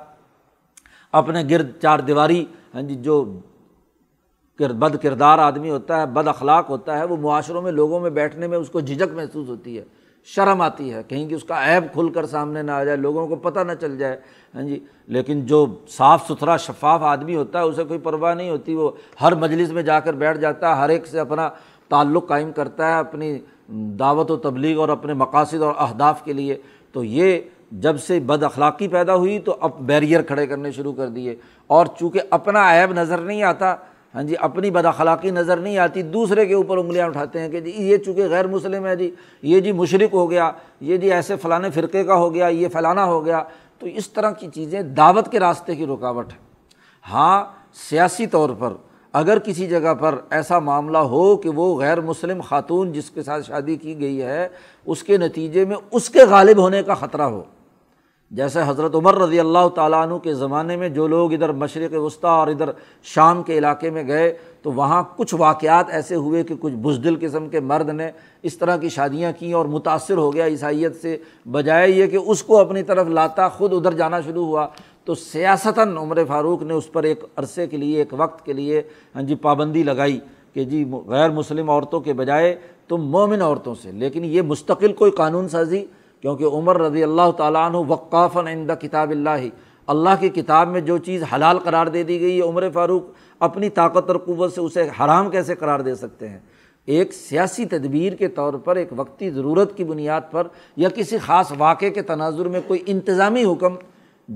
اپنے گرد چار دیواری ہاں جی جو بد کردار آدمی ہوتا ہے، بد اخلاق ہوتا ہے، وہ معاشروں میں، لوگوں میں بیٹھنے میں اس کو جھجک محسوس ہوتی ہے، شرم آتی ہے، کہیں کہ اس کا عیب کھل کر سامنے نہ آ جائے، لوگوں کو پتہ نہ چل جائے ہاں جی لیکن جو صاف ستھرا، شفاف آدمی ہوتا ہے، اسے کوئی پرواہ نہیں ہوتی، وہ ہر مجلس میں جا کر بیٹھ جاتا ہے، ہر ایک سے اپنا تعلق قائم کرتا ہے، اپنی دعوت و تبلیغ اور اپنے مقاصد اور اہداف کے لیے، تو یہ جب سے بد اخلاقی پیدا ہوئی تو اب بیریئر کھڑے کرنے شروع کر دیے۔ اور چونکہ اپنا عیب نظر نہیں آتا ہاں جی اپنی بد اخلاقی نظر نہیں آتی، دوسرے کے اوپر انگلیاں اٹھاتے ہیں کہ جی یہ چونکہ غیر مسلم ہے جی یہ جی مشرق ہو گیا، یہ جی ایسے فلاں فرقے کا ہو گیا، یہ فلانا ہو گیا۔ تو اس طرح کی چیزیں دعوت کے راستے کی رکاوٹ ہے ہاں سیاسی طور پر اگر کسی جگہ پر ایسا معاملہ ہو کہ وہ غیر مسلم خاتون جس کے ساتھ شادی کی گئی ہے، اس کے نتیجے میں اس کے غالب ہونے کا خطرہ ہو۔ جیسے حضرت عمر رضی اللہ تعالیٰ عنہ کے زمانے میں جو لوگ ادھر مشرق وسطیٰ اور ادھر شام کے علاقے میں گئے، تو وہاں کچھ واقعات ایسے ہوئے کہ کچھ بزدل قسم کے مرد نے اس طرح کی شادیاں کیں اور متاثر ہو گیا عیسائیت سے، بجائے یہ کہ اس کو اپنی طرف لاتا خود ادھر جانا شروع ہوا۔ تو سیاستاً عمر فاروق نے اس پر ایک عرصے کے لیے، ایک وقت کے لیے ہاں جی پابندی لگائی کہ جی غیر مسلم عورتوں کے بجائے تم مومن عورتوں سے۔ لیکن یہ مستقل کوئی قانون سازی کیونکہ عمر رضی اللہ تعالیٰ عنہ وقافً عند کتاب اللہ اللہ کی کتاب میں جو چیز حلال قرار دے دی گئی ہے عمر فاروق اپنی طاقت اور قوت سے اسے حرام کیسے قرار دے سکتے ہیں؟ ایک سیاسی تدبیر کے طور پر، ایک وقتی ضرورت کی بنیاد پر یا کسی خاص واقعے کے تناظر میں کوئی انتظامی حکم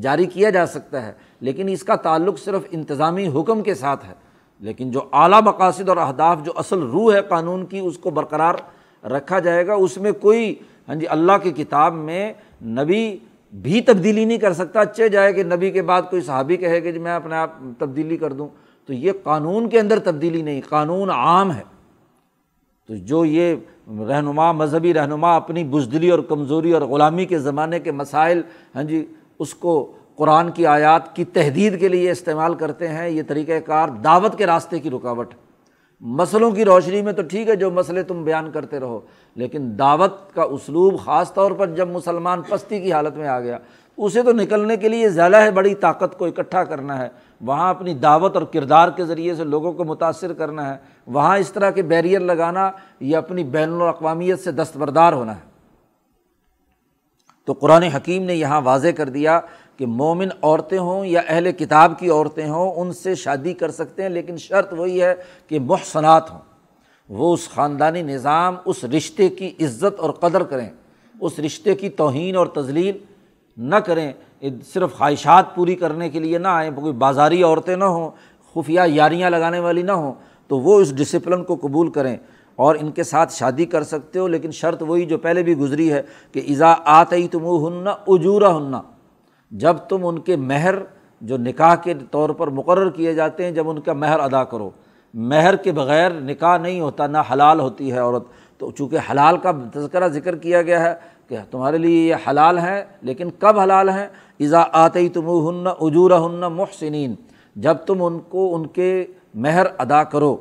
جاری کیا جا سکتا ہے، لیکن اس کا تعلق صرف انتظامی حکم کے ساتھ ہے۔ لیکن جو اعلیٰ مقاصد اور اہداف، جو اصل روح ہے قانون کی، اس کو برقرار رکھا جائے گا۔ اس میں کوئی ہاں جی اللہ کی کتاب میں نبی بھی تبدیلی نہیں کر سکتا۔ اچھے جائے کہ نبی کے بعد کوئی صحابی کہے کہ جی میں اپنے آپ تبدیلی کر دوں۔ تو یہ قانون کے اندر تبدیلی نہیں، قانون عام ہے۔ تو جو یہ رہنما، مذہبی رہنما اپنی بزدلی اور کمزوری اور غلامی کے زمانے کے مسائل ہاں جی اس کو قرآن کی آیات کی تحدید کے لیے استعمال کرتے ہیں، یہ طریقۂ کار دعوت کے راستے کی رکاوٹ مسئلوں کی روشنی میں تو ٹھیک ہے، جو مسئلے تم بیان کرتے رہو۔ لیکن دعوت کا اسلوب خاص طور پر جب مسلمان پستی کی حالت میں آ گیا، اسے تو نکلنے کے لیے زیادہ ہے بڑی طاقت کو اکٹھا کرنا ہے۔ وہاں اپنی دعوت اور کردار کے ذریعے سے لوگوں کو متاثر کرنا ہے۔ وہاں اس طرح کے بیریئر لگانا یا اپنی بین الاقوامیت سے دستبردار ہونا ہے۔ تو قرآن حکیم نے یہاں واضح کر دیا کہ مومن عورتیں ہوں یا اہل کتاب کی عورتیں ہوں، ان سے شادی کر سکتے ہیں، لیکن شرط وہی ہے کہ محسنات ہوں۔ وہ اس خاندانی نظام، اس رشتے کی عزت اور قدر کریں، اس رشتے کی توہین اور تزلیل نہ کریں صرف خواہشات پوری کرنے کے لیے نہ آئیں، کوئی بازاری عورتیں نہ ہوں، خفیہ یاریاں لگانے والی نہ ہوں، تو وہ اس ڈسپلن کو قبول کریں اور ان کے ساتھ شادی کر سکتے ہو، لیکن شرط وہی جو پہلے بھی گزری ہے کہ ایزا آتی تم ہننا اجورا ہننا جب تم ان کے مہر جو نکاح کے طور پر مقرر کیے جاتے ہیں، جب ان کا مہر ادا کرو۔ مہر کے بغیر نکاح نہیں ہوتا، نہ حلال ہوتی ہے عورت۔ تو چونکہ حلال کا تذکرہ ذکر کیا گیا ہے کہ تمہارے لیے یہ حلال ہے، لیکن کب حلال ہیں ایزا آتی تم ہن اجور ہن محسنین، جب تم ان کو، ان کے مہر ادا کرو۔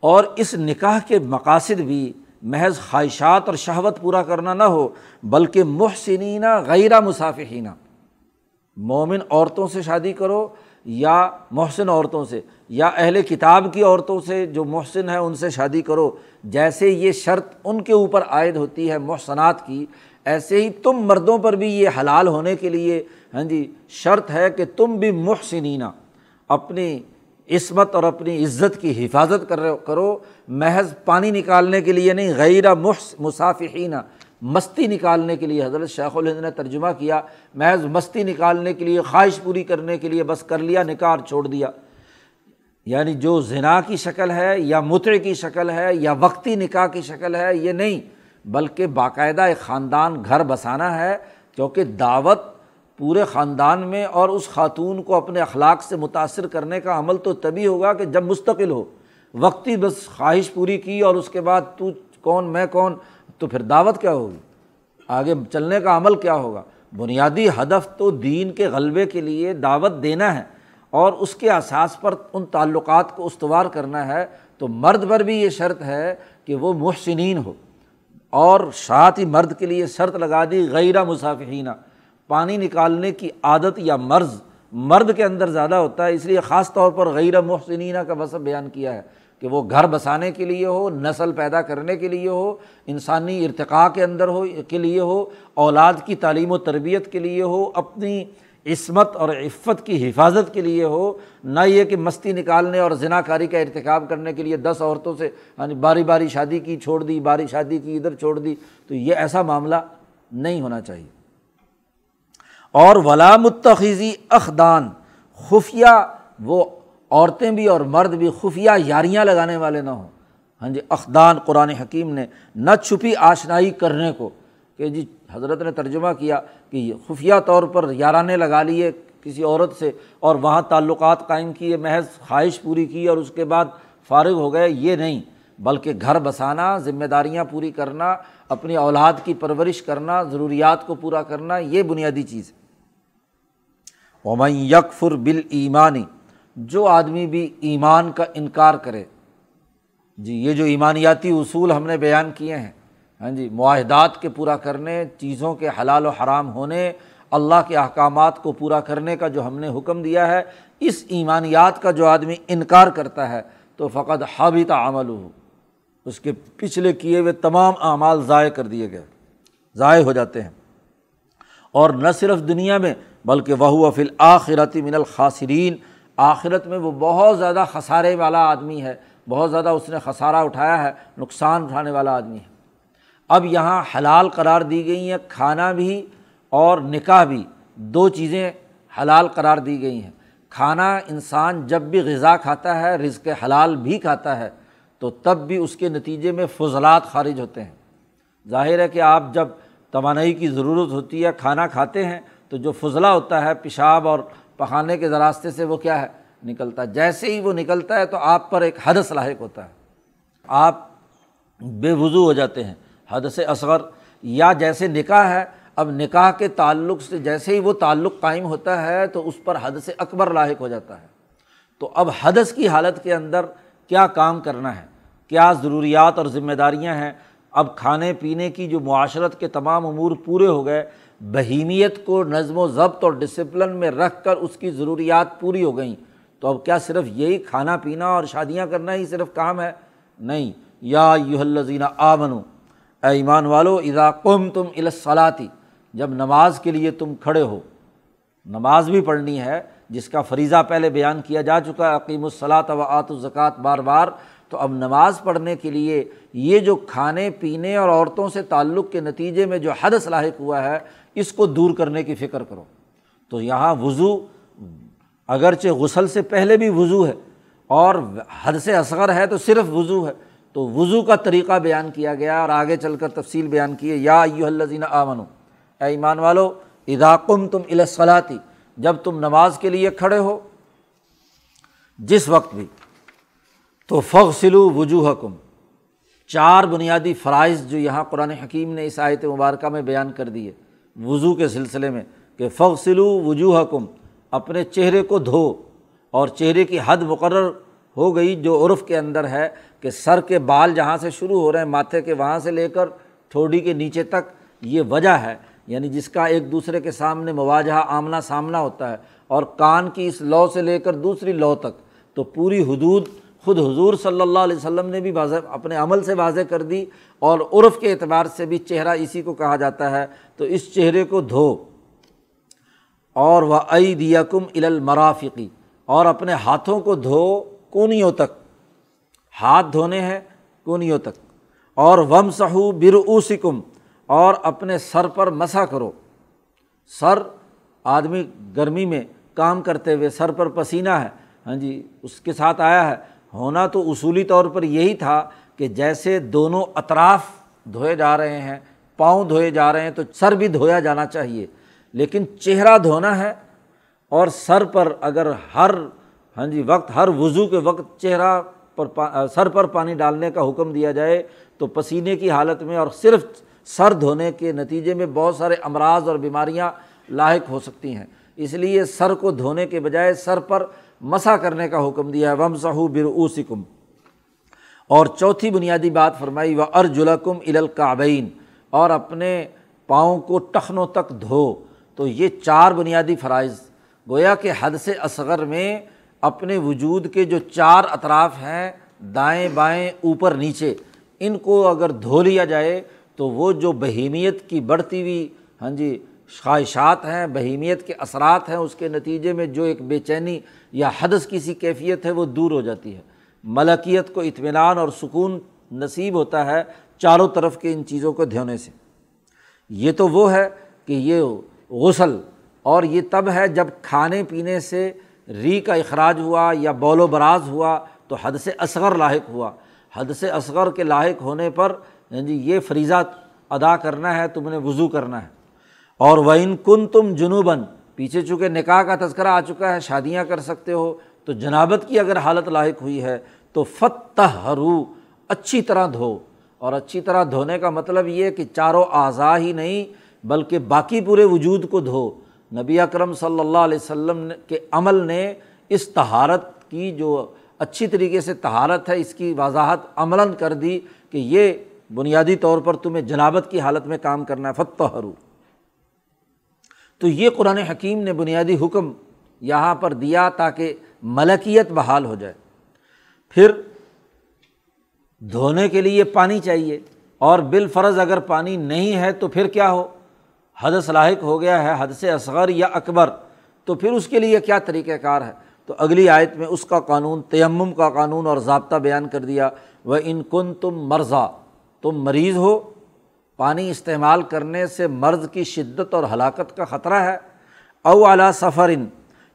اور اس نکاح کے مقاصد بھی محض خواہشات اور شہوت پورا کرنا نہ ہو، بلکہ محسنینہ غیرہ مسافینہ مومن عورتوں سے شادی کرو یا محسن عورتوں سے، یا اہل کتاب کی عورتوں سے جو محسن ہے ان سے شادی کرو۔ جیسے یہ شرط ان کے اوپر عائد ہوتی ہے محسنات کی، ایسے ہی تم مردوں پر بھی یہ حلال ہونے کے لیے ہاں جی شرط ہے کہ تم بھی محسنینہ اپنی عصمت اور اپنی عزت کی حفاظت کرو محض پانی نکالنے کے لیے نہیں، غیر محس مسافینہ مستی نکالنے کے لیے حضرت شیخ الہند نے ترجمہ کیا، محض مستی نکالنے کے لیے، خواہش پوری کرنے کے لیے بس کر لیا، نکار چھوڑ دیا۔ یعنی جو زنا کی شکل ہے یا متر کی شکل ہے یا وقتی نکاح کی شکل ہے، یہ نہیں، بلکہ باقاعدہ ایک خاندان گھر بسانا ہے، کیونکہ دعوت پورے خاندان میں اور اس خاتون کو اپنے اخلاق سے متاثر کرنے کا عمل تو تبھی ہوگا کہ جب مستقل ہو۔ وقتی بس خواہش پوری کی اور اس کے بعد تو کون، میں کون؟ تو پھر دعوت کیا ہوگی؟ آگے چلنے کا عمل کیا ہوگا؟ بنیادی ہدف تو دین کے غلبے کے لیے دعوت دینا ہے اور اس کے اساس پر ان تعلقات کو استوار کرنا ہے۔ تو مرد پر بھی یہ شرط ہے کہ وہ محسنین ہو اور ساتھ ہی مرد کے لیے شرط لگا دی غیرہ مسافینہ پانی نکالنے کی عادت یا مرض مرد کے اندر زیادہ ہوتا ہے، اس لیے خاص طور پر غیر محسنینہ کا وصف بیان کیا ہے۔ کہ وہ گھر بسانے کے لیے ہو، نسل پیدا کرنے کے لیے ہو، انسانی ارتقاء کے اندر ہو، کے لیے ہو، اولاد کی تعلیم و تربیت کے لیے ہو، اپنی عصمت اور عفت کی حفاظت کے لیے ہو، نہ یہ کہ مستی نکالنے اور ذنا کاری کا ارتکاب کرنے کے لیے دس عورتوں سے یعنی باری باری شادی کی چھوڑ دی، باری شادی کی ادھر چھوڑ دی، تو یہ ایسا معاملہ نہیں ہونا چاہیے۔ اور ولا متخذی اخدان خفیہ وہ عورتیں بھی اور مرد بھی خفیہ یاریاں لگانے والے نہ ہوں۔ ہاں جی اخدان قرآن حکیم نے نہ چھپی آشنائی کرنے کو کہ جی حضرت نے ترجمہ کیا کہ خفیہ طور پر یارانے لگا لیے کسی عورت سے اور وہاں تعلقات قائم کیے، محض خواہش پوری کی اور اس کے بعد فارغ ہو گئے۔ یہ نہیں، بلکہ گھر بسانا، ذمہ داریاں پوری کرنا، اپنی اولاد کی پرورش کرنا، ضروریات کو پورا کرنا، یہ بنیادی چیز ہے۔ ومن یکفر بال ایمانی جو آدمی بھی ایمان کا انکار کرے۔ جی یہ جو ایمانیاتی اصول ہم نے بیان کیے ہیں ہاں جی معاہدات کے پورا کرنے، چیزوں کے حلال و حرام ہونے، اللہ کے احکامات کو پورا کرنے کا جو ہم نے حکم دیا ہے، اس ایمانیات کا جو آدمی انکار کرتا ہے، تو فقط حابط عمل ہو اس کے پچھلے کیے ہوئے تمام اعمال ضائع کر دیے گئے، ضائع ہو جاتے ہیں۔ اور نہ صرف دنیا میں، بلکہ وہ فل آخرتی من الخاصرین آخرت میں وہ بہت زیادہ خسارے والا آدمی ہے، بہت زیادہ اس نے خسارہ اٹھایا ہے، نقصان اٹھانے والا آدمی ہے۔ اب یہاں حلال قرار دی گئی ہیں، کھانا بھی اور نکاح بھی، دو چیزیں حلال قرار دی گئی ہیں۔ کھانا انسان جب بھی غذا کھاتا ہے، رزق حلال بھی کھاتا ہے، تو تب بھی اس کے نتیجے میں فضلات خارج ہوتے ہیں۔ ظاہر ہے کہ آپ جب توانائی کی ضرورت ہوتی ہے، کھانا کھاتے ہیں، تو جو فضلہ ہوتا ہے، پیشاب اور پخانے کے راستے سے وہ کیا ہے؟ نکلتا ہے۔ جیسے ہی وہ نکلتا ہے تو آپ پر ایک حدث لاحق ہوتا ہے۔ آپ بے وضو ہو جاتے ہیں۔ حد سے اصغر۔ یا جیسے نکاح ہے، اب نکاح کے تعلق سے جیسے ہی وہ تعلق قائم ہوتا ہے تو اس پر حد سے اکبر لاحق ہو جاتا ہے۔ تو اب حدث کی حالت کے اندر کیا کام کرنا ہے؟ کیا ضروریات اور ذمہ داریاں ہیں؟ اب کھانے پینے کی جو معاشرت کے تمام امور پورے ہو گئے بہیمیت کو نظم و ضبط اور ڈسپلن میں رکھ کر اس کی ضروریات پوری ہو گئیں۔ تو اب کیا صرف یہی کھانا پینا اور شادیاں کرنا ہی صرف کام ہے؟ نہیں۔ یا یو الزینہ آ بنو اے ایمان والو، اذا قم تم الصلاتی جب نماز کے لیے تم کھڑے ہو۔ نماز بھی پڑھنی ہے، جس کا فریضہ پہلے بیان کیا جا چکا ہے عقیم الصلاۃ و آت الزکوٰۃ بار بار۔ تو اب نماز پڑھنے کے لیے یہ جو کھانے پینے اور عورتوں سے تعلق کے نتیجے میں جو حدث لاحق ہوا ہے اس کو دور کرنے کی فکر کرو۔ تو یہاں وضو، اگرچہ غسل سے پہلے بھی وضو ہے اور حد سے اصغر ہے تو صرف وضو ہے۔ تو وضو کا طریقہ بیان کیا گیا اور آگے چل کر تفصیل بیان کیے یا یو الزین آمن اے ایمان والو اداقم تم الصلاتی جب تم نماز کے لیے کھڑے ہو، جس وقت بھی، تو فغ سلو وجوہ کم چار بنیادی فرائض جو یہاں قرآن حکیم نے اس آیت مبارکہ میں بیان کر دیے۔ وضو کے سلسلے میں کہ فغ سلو وجوہ کم اپنے چہرے کو دھو، اور چہرے کی حد مقرر ہو گئی جو عرف کے اندر ہے کہ سر کے بال جہاں سے شروع ہو رہے ہیں، ماتھے کے وہاں سے لے کر ٹھوڑی کے نیچے تک یہ وجہ ہے یعنی جس کا ایک دوسرے کے سامنے مواجہ آمنا سامنا ہوتا ہے، اور کان کی اس لو سے لے کر دوسری لو تک، تو پوری حدود خود حضور صلی اللہ علیہ وسلم نے بھی واضح اپنے عمل سے واضح کر دی اور عرف کے اعتبار سے بھی چہرہ اسی کو کہا جاتا ہے تو اس چہرے کو دھو اور وہ عی دیا کم المرافقی اور اپنے ہاتھوں کو دھو کونیوں تک ہاتھ دھونے ہیں کونیوں تک اور وم سہو برسکم اور اپنے سر پر مسا کرو سر آدمی گرمی میں کام کرتے ہوئے سر پر پسینہ ہے ہاں جی اس کے ساتھ آیا ہے ہونا تو اصولی طور پر یہی تھا کہ جیسے دونوں اطراف دھوئے جا رہے ہیں، پاؤں دھوئے جا رہے ہیں، تو سر بھی دھویا جانا چاہیے۔ لیکن چہرہ دھونا ہے اور سر پر اگر ہر ہاں جی وقت، ہر وضو کے وقت چہرہ پر سر پر پانی ڈالنے کا حکم دیا جائے تو پسینے کی حالت میں اور صرف سر دھونے کے نتیجے میں بہت سارے امراض اور بیماریاں لاحق ہو سکتی ہیں۔ اس لیے سر کو دھونے کے بجائے سر پر مسا کرنے کا حکم دیا ہے وم سہو برسکم اور چوتھی بنیادی بات فرمائی و ارجلکم الکابین اور اپنے پاؤں کو ٹخنوں تک دھو۔ تو یہ چار بنیادی فرائض۔ گویا کہ حد سے اصغر میں اپنے وجود کے جو چار اطراف ہیں، دائیں بائیں، اوپر نیچے، ان کو اگر دھو لیا جائے تو وہ جو بہیمیت کی بڑھتی ہوئی ہاں جی خواہشات ہیں، بہیمیت کے اثرات ہیں، اس کے نتیجے میں جو ایک بے چینی یا حدث کی سی کیفیت ہے، وہ دور ہو جاتی ہے۔ ملکیت کو اطمینان اور سکون نصیب ہوتا ہے چاروں طرف کے ان چیزوں کو دھونے سے۔ یہ تو وہ ہے کہ یہ غسل اور یہ تب ہے جب کھانے پینے سے ری کا اخراج ہوا یا بول و براز ہوا تو حد سے اصغر لاحق ہوا۔ حد سے اصغر کے لاحق ہونے پر جی یہ فریضہ ادا کرنا ہے، تم نے وضو کرنا ہے۔ اور وہ ان کن تم جنوباً، پیچھے چونکہ نکاح کا تذکرہ آ چکا ہے، شادیاں کر سکتے ہو، تو جنابت کی اگر حالت لاحق ہوئی ہے، تو فتح hrو اچھی طرح دھو۔ اور اچھی طرح دھونے کا مطلب یہ کہ چاروں اعضاء ہی نہیں، بلکہ باقی پورے وجود کو دھو۔ نبی اکرم صلی اللہ علیہ وسلم کے عمل نے اس تہارت کی جو اچھی طریقے سے تہارت ہے، اس کی وضاحت عملاً کر دی کہ یہ بنیادی طور پر تمہیں جنابت کی حالت میں کام کرنا ہے۔ فتح hrو تو یہ قرآن حکیم نے بنیادی حکم یہاں پر دیا تاکہ ملکیت بحال ہو جائے۔ پھر دھونے کے لیے پانی چاہیے اور بالفرض اگر پانی نہیں ہے تو پھر کیا ہو؟ حد لاحق ہو گیا ہے حد سے اصغر یا اکبر۔ تو پھر اس کے لیے کیا طریقۂ کار ہے؟ تو اگلی آیت میں اس کا قانون، تیمم کا قانون اور ضابطہ بیان کر دیا۔ وہ ان کن تم مرضا تم مریض ہو پانی استعمال کرنے سے مرض کی شدت اور ہلاکت کا خطرہ ہے۔ او اعلیٰ سفر ان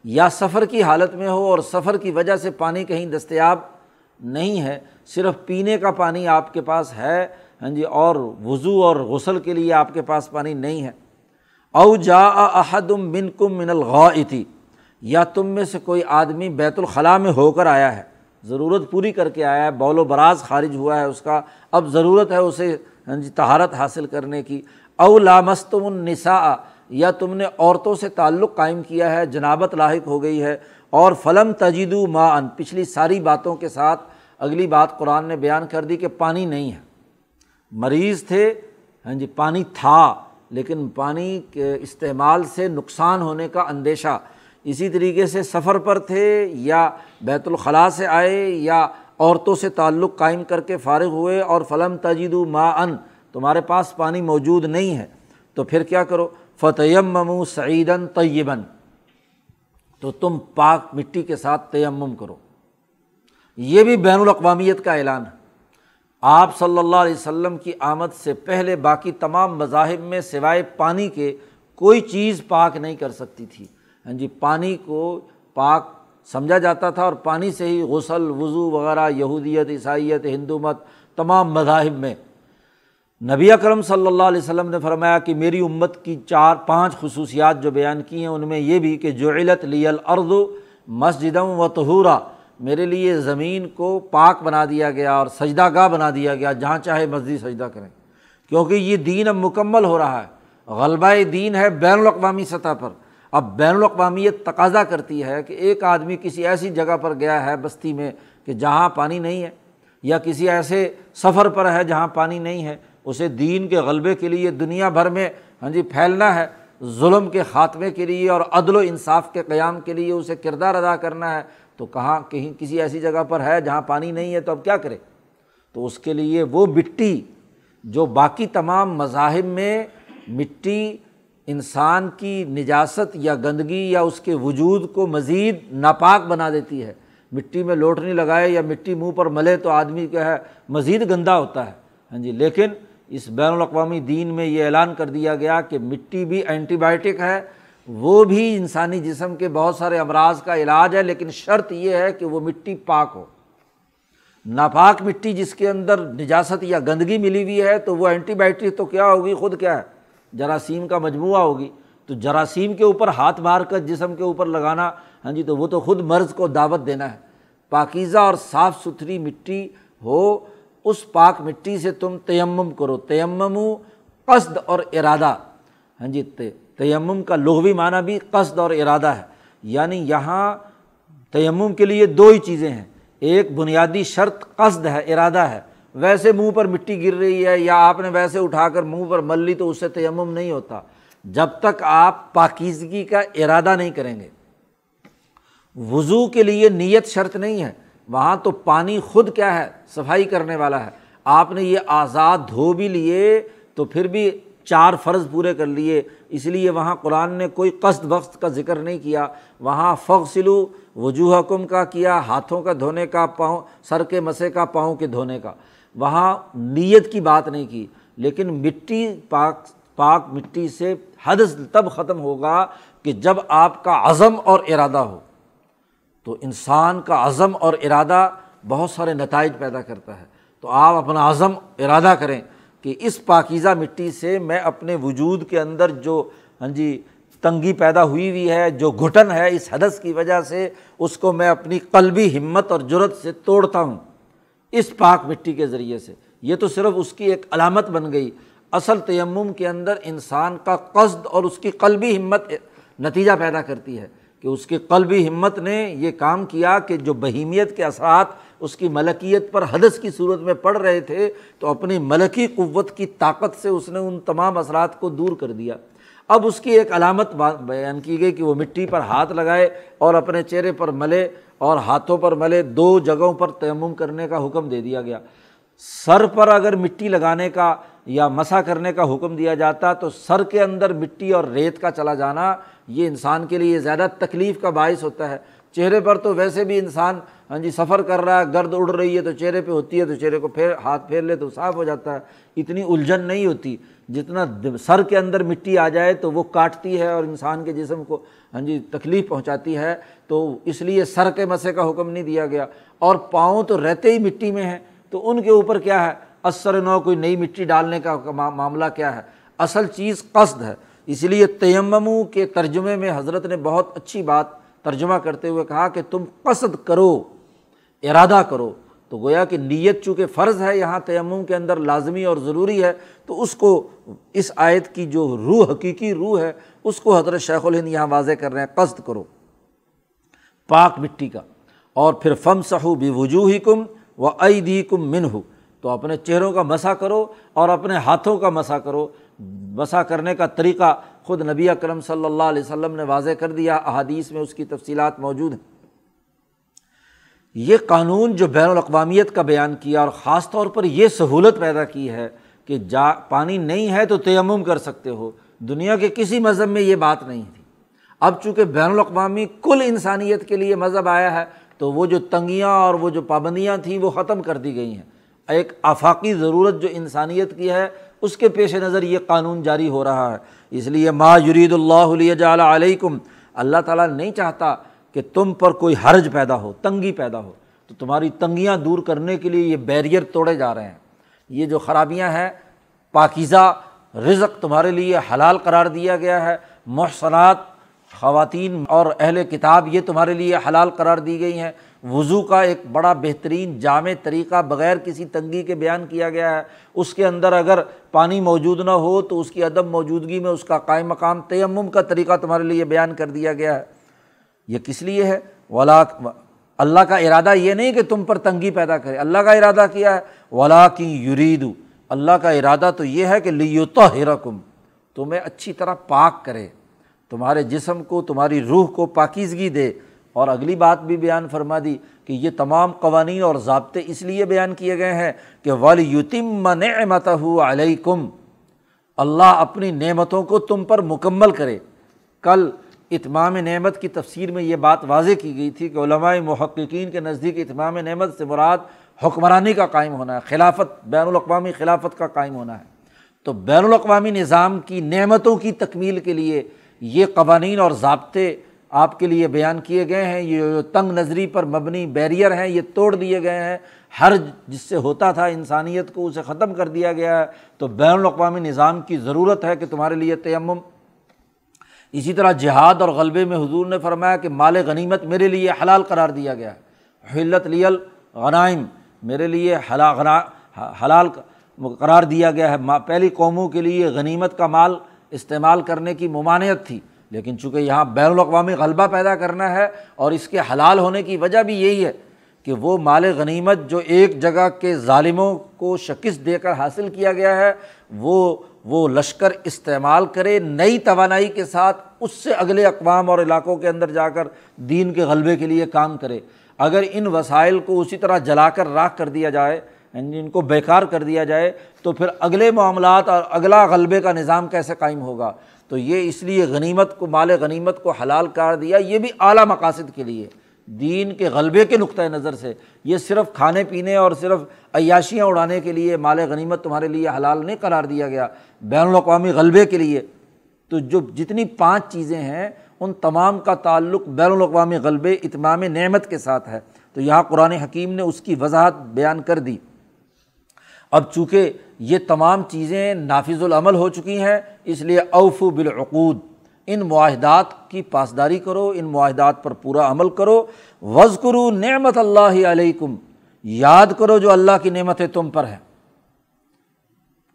یا سفر کی حالت میں ہو اور سفر کی وجہ سے پانی کہیں دستیاب نہیں ہے، صرف پینے کا پانی آپ کے پاس ہے۔ ہاں جی اور وضو اور غسل کے لیے آپ کے پاس پانی نہیں ہے۔ او جا احدم بن کم من الغا یا تم میں سے کوئی آدمی بیت الخلاء میں ہو کر آیا ہے۔ ضرورت پوری کر کے آیا ہے، بول و براز خارج ہوا ہے اس کا۔ اب ضرورت ہے اسے ہاں جی تہارت حاصل کرنے کی۔ او لامستم النساء، یا تم نے عورتوں سے تعلق قائم کیا ہے، جنابت لاحق ہو گئی ہے۔ اور فلم تجید ما ان پچھلی ساری باتوں کے ساتھ اگلی بات قرآن نے بیان کر دی کہ پانی نہیں ہے۔ مریض تھے ہاں جی پانی تھا، لیکن پانی کے استعمال سے نقصان ہونے کا اندیشہ۔ اسی طریقے سے سفر پر تھے، یا بیت الخلاء سے آئے، یا عورتوں سے تعلق قائم کر کے فارغ ہوئے اور فلم تجید ما ان تمہارے پاس پانی موجود نہیں ہے۔ تو پھر کیا کرو؟ فتیم ممو سعیدن طیباً۔ تو تم پاک مٹی کے ساتھ تیمم کرو۔ یہ بھی بین الاقوامیت کا اعلان ہے۔ آپ صلی اللہ علیہ وسلم کی آمد سے پہلے باقی تمام مذاہب میں سوائے پانی کے کوئی چیز پاک نہیں کر سکتی تھی۔ ہاں جی پانی کو پاک سمجھا جاتا تھا اور پانی سے ہی غسل، وضو وغیرہ، یہودیت، عیسائیت ہندو مت تمام مذاہب میں۔ نبی اکرم صلی اللہ علیہ وسلم نے فرمایا کہ میری امت کی چار، پانچ خصوصیات جو بیان کی ہیں، ان میں یہ بھی کہ جو علت لی الرد مسجدم و تہورا میرے لیے زمین کو پاک بنا دیا گیا اور سجدہ گاہ بنا دیا گیا، جہاں چاہے مسجد سجدہ کریں۔ کیونکہ یہ دین اب مکمل ہو رہا ہے۔ غلبہ دین ہے بین الاقوامی سطح پر۔ اب بین الاقوامیت تقاضا کرتی ہے کہ ایک آدمی کسی ایسی جگہ پر گیا ہے بستی میں کہ جہاں پانی نہیں ہے، یا کسی ایسے سفر پر ہے جہاں پانی نہیں ہے، اسے دین کے غلبے کے لیے دنیا بھر میں ہاں جی پھیلنا ہے، ظلم کے خاتمے کے لیے اور عدل و انصاف کے قیام کے لیے اسے کردار ادا کرنا ہے۔ تو کہاں کہیں کسی ایسی جگہ پر ہے جہاں پانی نہیں ہے تو اب کیا کرے؟ تو اس کے لیے وہ مٹی جو باقی تمام مذاہب میں مٹی انسان کی نجاست یا گندگی یا اس کے وجود کو مزید ناپاک بنا دیتی ہے۔ مٹی میں لوٹنی لگائے یا مٹی منہ پر ملے تو آدمی کیا ہے مزید گندا ہوتا ہے۔ ہاں جی لیکن اس بین الاقوامی دین میں یہ اعلان کر دیا گیا کہ مٹی بھی اینٹی بائیوٹک ہے۔ وہ بھی انسانی جسم کے بہت سارے امراض کا علاج ہے، لیکن شرط یہ ہے کہ وہ مٹی پاک ہو۔ ناپاک مٹی جس کے اندر نجاست یا گندگی ملی ہوئی ہے تو وہ اینٹی بائیوٹک تو کیا ہوگی؟ خود کیا ہے؟ جراثیم کا مجموعہ ہوگی، تو جراثیم کے اوپر ہاتھ مار کر جسم کے اوپر لگانا ہاں جی تو وہ تو خود مرض کو دعوت دینا ہے۔ پاکیزہ اور صاف ستھری مٹی ہو، اس پاک مٹی سے تم تیمم کرو۔ تیمم قصد اور ارادہ۔ ہاں جی تیمم کا لغوی معنی بھی قصد اور ارادہ ہے۔ یعنی یہاں تیمم کے لیے دو ہی چیزیں ہیں۔ ایک بنیادی شرط قصد ہے، ارادہ ہے۔ ویسے منہ پر مٹی گر رہی ہے یا آپ نے ویسے اٹھا کر منہ پر مل لی تو اس سے تیمم نہیں ہوتا۔ جب تک آپ پاکیزگی کا ارادہ نہیں کریں گے۔ وضو کے لیے نیت شرط نہیں ہے۔ وہاں تو پانی خود کیا ہے؟ صفائی کرنے والا ہے۔ آپ نے یہ آزاد دھو بھی لیے تو پھر بھی چار فرض پورے کر لیے۔ اس لیے وہاں قرآن نے کوئی قصد وقت کا ذکر نہیں کیا۔ وہاں فخصلو وجوہ کم کا کیا، ہاتھوں کا دھونے کا، پاؤں، سر کے مسے کا، پاؤں کے دھونے کا۔ وہاں نیت کی بات نہیں کی، لیکن مٹی پاک پاک مٹی سے حدث تب ختم ہوگا کہ جب آپ کا عزم اور ارادہ ہو۔ تو انسان کا عزم اور ارادہ بہت سارے نتائج پیدا کرتا ہے۔ تو آپ اپنا عزم، ارادہ کریں کہ اس پاکیزہ مٹی سے میں اپنے وجود کے اندر جو ہاں جی تنگی پیدا ہوئی ہوئی ہے، جو گھٹن ہے اس حدث کی وجہ سے، اس کو میں اپنی قلبی ہمت اور جرت سے توڑتا ہوں۔ اس پاک مٹی کے ذریعے سے۔ یہ تو صرف اس کی ایک علامت بن گئی۔ اصل تیمم کے اندر انسان کا قصد اور اس کی قلبی ہمت نتیجہ پیدا کرتی ہے کہ اس کی قلبی ہمت نے یہ کام کیا کہ جو بہیمیت کے اثرات اس کی ملکیت پر حدث کی صورت میں پڑھ رہے تھے تو اپنی ملکی قوت کی طاقت سے اس نے ان تمام اثرات کو دور کر دیا۔ اب اس کی ایک علامت بیان کی گئی کہ وہ مٹی پر ہاتھ لگائے اور اپنے چہرے پر ملے اور ہاتھوں پر ملے، دو جگہوں پر تیمم کرنے کا حکم دے دیا گیا۔ سر پر اگر مٹی لگانے کا یا مسا کرنے کا حکم دیا جاتا تو سر کے اندر مٹی اور ریت کا چلا جانا یہ انسان کے لیے زیادہ تکلیف کا باعث ہوتا ہے۔ چہرے پر تو ویسے بھی انسان ہاں جی سفر کر رہا ہے، گرد اڑ رہی ہے تو چہرے پہ ہوتی ہے تو چہرے کو پھیر ہاتھ پھیر لے تو صاف ہو جاتا ہے۔ اتنی الجھن نہیں ہوتی۔ جتنا سر کے اندر مٹی آ جائے تو وہ کاٹتی ہے اور انسان کے جسم کو ہاں جی تکلیف پہنچاتی ہے، تو اس لیے سر کے مسے کا حکم نہیں دیا گیا۔ اور پاؤں تو رہتے ہی مٹی میں ہیں، تو ان کے اوپر کیا ہے؟ اثر نو کوئی نئی مٹی ڈالنے کا معاملہ کیا ہے؟ اصل چیز قصد ہے۔ اس لیے تیمموں کے ترجمے میں حضرت نے بہت اچھی بات ترجمہ کرتے ہوئے کہا کہ تم قصد کرو، ارادہ کرو۔ تو گویا کہ نیت چونکہ فرض ہے، یہاں تیمم کے اندر لازمی اور ضروری ہے، تو اس کو اس آیت کی جو روح، حقیقی روح ہے، اس کو حضرت شیخ الہند یہاں واضح کر رہے ہیں، قصد کرو۔ پاک مٹی کا۔ اور پھر فم سہو بھی وجوہ کم و عیدی کم من ہو تو اپنے چہروں کا مسا کرو اور اپنے ہاتھوں کا مسا کرو۔ مسا کرنے کا طریقہ خود نبی اکرم صلی اللہ علیہ وسلم نے واضح کر دیا، احادیث میں اس کی تفصیلات موجود ہیں۔ یہ قانون جو بین الاقوامیت کا بیان کیا اور خاص طور پر یہ سہولت پیدا کی ہے کہ جا پانی نہیں ہے تو تیمم کر سکتے ہو۔ دنیا کے کسی مذہب میں یہ بات نہیں تھی۔ اب چونکہ بین الاقوامی کل انسانیت کے لیے مذہب آیا ہے تو وہ جو تنگیاں اور وہ جو پابندیاں تھیں وہ ختم کر دی گئی ہیں۔ ایک آفاقی ضرورت جو انسانیت کی ہے اس کے پیش نظر یہ قانون جاری ہو رہا ہے۔ اس لیے ما یرید اللہ علیہ جعلیہ علیکم۔ اللہ تعالیٰ نہیں چاہتا کہ تم پر کوئی حرج پیدا ہو، تنگی پیدا ہو، تو تمہاری تنگیاں دور کرنے کے لیے یہ بیریئر توڑے جا رہے ہیں۔ یہ جو خرابیاں ہیں، پاکیزہ رزق تمہارے لیے حلال قرار دیا گیا ہے۔ محسنات خواتین اور اہل کتاب یہ تمہارے لیے حلال قرار دی گئی ہیں۔ وضو کا ایک بڑا بہترین جامع طریقہ بغیر کسی تنگی کے بیان کیا گیا ہے۔ اس کے اندر اگر پانی موجود نہ ہو، تو اس کی عدم موجودگی میں اس کا قائم مقام، تیمم کا طریقہ تمہارے لیے بیان کر دیا گیا ہے۔ یہ کس لیے ہے؟ ولا اللہ کا ارادہ یہ نہیں کہ تم پر تنگی پیدا کرے۔ اللہ کا ارادہ کیا ہے؟ ولا کی یرید اللہ کا ارادہ تو یہ ہے کہ لیوتا ہرکم تمہیں اچھی طرح پاک کرے۔ تمہارے جسم کو، تمہاری روح کو پاکیزگی دے۔ اور اگلی بات بھی بیان فرما دی کہ یہ تمام قوانین اور ضابطے اس لیے بیان کیے گئے ہیں کہ ولیتم نعمت علیکم اللہ اپنی نعمتوں کو تم پر مکمل کرے۔ کل اتمام نعمت کی تفسیر میں یہ بات واضح کی گئی تھی کہ علماء محققین کے نزدیک اتمام نعمت سے مراد حکمرانی کا قائم ہونا ہے، خلافت، بین الاقوامی خلافت کا قائم ہونا ہے۔ تو بین الاقوامی نظام کی نعمتوں کی تکمیل کے لیے یہ قوانین اور ضابطے آپ کے لیے بیان کیے گئے ہیں، یہ تنگ نظری پر مبنی بیریئر ہیں، یہ توڑ دیے گئے ہیں۔ ہر جس سے ہوتا تھا انسانیت کو اسے ختم کر دیا گیا ہے۔ تو بین الاقوامی نظام کی ضرورت ہے کہ تمہارے لیے تیمم اسی طرح جہاد اور غلبے میں حضور نے فرمایا کہ مال غنیمت میرے لیے حلال قرار دیا گیا ہے۔ حلت لیل غنائم میرے لیے حلال قرار دیا گیا ہے۔ پہلی قوموں کے لیے غنیمت کا مال استعمال کرنے کی ممانعت تھی۔ لیکن چونکہ یہاں بین الاقوامی غلبہ پیدا کرنا ہے اور اس کے حلال ہونے کی وجہ بھی یہی ہے کہ وہ مال غنیمت جو ایک جگہ کے ظالموں کو شکست دے کر حاصل کیا گیا ہے، وہ وہ لشکر استعمال کرے نئی توانائی کے ساتھ اس سے اگلے اقوام اور علاقوں کے اندر جا کر دین کے غلبے کے لیے کام کرے۔ اگر ان وسائل کو اسی طرح جلا کر راکھ کر دیا جائے یعنی ان کو بیکار کر دیا جائے، تو پھر اگلے معاملات اور اگلا غلبے کا نظام کیسے قائم ہوگا؟ تو یہ اس لیے غنیمت کو، مال غنیمت کو حلال کر دیا، یہ بھی اعلیٰ مقاصد کے لیے۔ دین کے غلبے کے نقطۂ نظر سے، یہ صرف کھانے پینے اور صرف عیاشیاں اڑانے کے لیے، مال غنیمت تمہارے لیے حلال نہیں قرار دیا گیا، بین الاقوامی غلبے کے لیے۔ تو جو جتنی پانچ چیزیں ہیں، ان تمام کا تعلق بین الاقوامی غلبے اتمام نعمت کے ساتھ ہے۔ تو یہاں قرآن حکیم نے اس کی وضاحت بیان کر دی۔ اب چونکہ یہ تمام چیزیں نافذ العمل ہو چکی ہیں، اس لیے اوف بالعقود۔ ان معاہدات کی پاسداری کرو، ان معاہدات پر پورا عمل کرو۔ وز کرو نعمت اللہ علیکم یاد کرو جو اللہ کی نعمتیں تم پر ہیں۔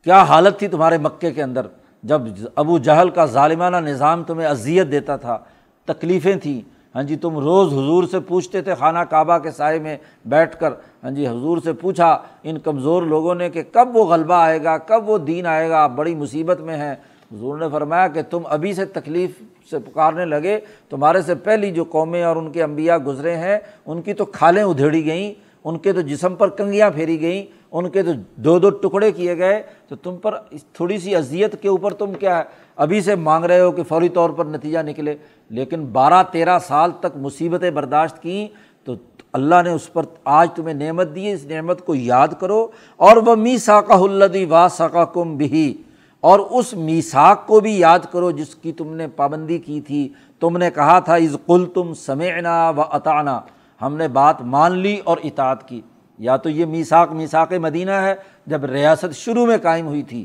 کیا حالت تھی تمہارے مکے کے اندر جب ابو جہل کا ظالمانہ نظام تمہیں اذیت دیتا تھا؟ تکلیفیں تھیں۔ ہاں جی تم روز حضور سے پوچھتے تھے خانہ کعبہ کے سائے میں بیٹھ کر۔ ہاں جی حضور سے پوچھا ان کمزور لوگوں نے کہ کب وہ غلبہ آئے گا، کب وہ دین آئے گا، آپ بڑی مصیبت میں ہیں۔ حضور نے فرمایا کہ تم ابھی سے تکلیف سے پکارنے لگے، تمہارے سے پہلی جو قومیں اور ان کے انبیاء گزرے ہیں، ان کی تو کھالیں ادھیڑی گئیں، ان کے تو جسم پر کنگیاں پھیری گئیں، ان کے تو دو دو ٹکڑے کیے گئے۔ تو تم پر تھوڑی سی اذیت کے اوپر تم کیا ہے ابھی سے مانگ رہے ہو کہ فوری طور پر نتیجہ نکلے؟ لیکن بارہ تیرہ سال تک مصیبتیں برداشت کیں، تو اللہ نے اس پر آج تمہیں نعمت دی اس نعمت کو یاد کرو۔ اور وہ می ساکہ الدی وا ساکہ کم بھی اور اس میساک کو بھی یاد کرو جس کی تم نے پابندی کی تھی۔ تم نے کہا تھا از کل تم سمعنا و اطانا ہم نے بات مان لی اور اطاعت کی۔ یا تو یہ میساک میساک مدینہ ہے جب ریاست شروع میں قائم ہوئی تھی۔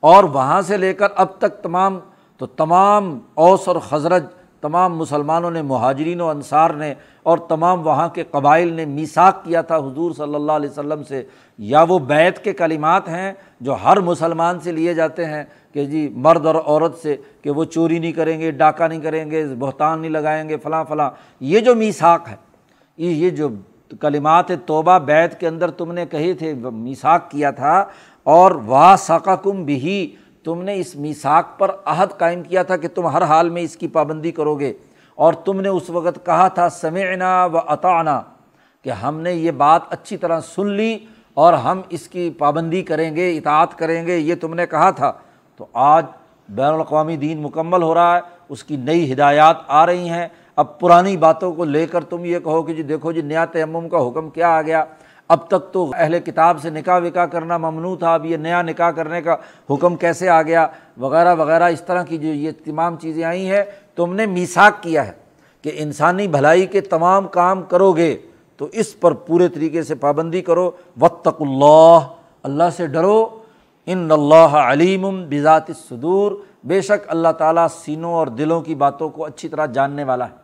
اور وہاں سے لے کر اب تک تمام، تو تمام اوس اور خزرج، تمام مسلمانوں نے، مہاجرین و انصار نے، اور تمام وہاں کے قبائل نے میساک کیا تھا حضور صلی اللہ علیہ وسلم سے۔ یا وہ بیت کے کلمات ہیں جو ہر مسلمان سے لیے جاتے ہیں کہ جی مرد اور عورت سے کہ وہ چوری نہیں کریں گے، ڈاکہ نہیں کریں گے، بہتان نہیں لگائیں گے، فلاں فلاں۔ یہ جو میساک ہے، یہ جو کلمات توبہ بیت کے اندر تم نے کہے تھے میساک کیا تھا، اور وا ثقہ کم بھی تم نے اس میساک پر عہد قائم کیا تھا کہ تم ہر حال میں اس کی پابندی کرو گے۔ اور تم نے اس وقت کہا تھا، سمعنا و عطانا کہ ہم نے یہ بات اچھی طرح سن لی اور ہم اس کی پابندی کریں گے، اطاعت کریں گے، یہ تم نے کہا تھا۔ تو آج بین الاقوامی دین مکمل ہو رہا ہے، اس کی نئی ہدایات آ رہی ہیں۔ اب پرانی باتوں کو لے کر تم یہ کہو کہ جی دیکھو جی نیا تیمم کا حکم کیا آ گیا۔ اب تک تو اہل کتاب سے نکاح وکا کرنا ممنوع تھا، اب یہ نیا نکاح کرنے کا حکم کیسے آ گیا؟ وغیرہ وغیرہ، اس طرح کی جو یہ تمام چیزیں آئی ہیں، تم نے میساک کیا ہے کہ انسانی بھلائی کے تمام کام کرو گے۔ تو اس پر پورے طریقے سے پابندی کرو وطق اللہ اللہ سے ڈرو ان اللہ علیم بذات صدور بے شک اللہ تعالیٰ سینوں اور دلوں کی باتوں کو اچھی طرح جاننے والا ہے۔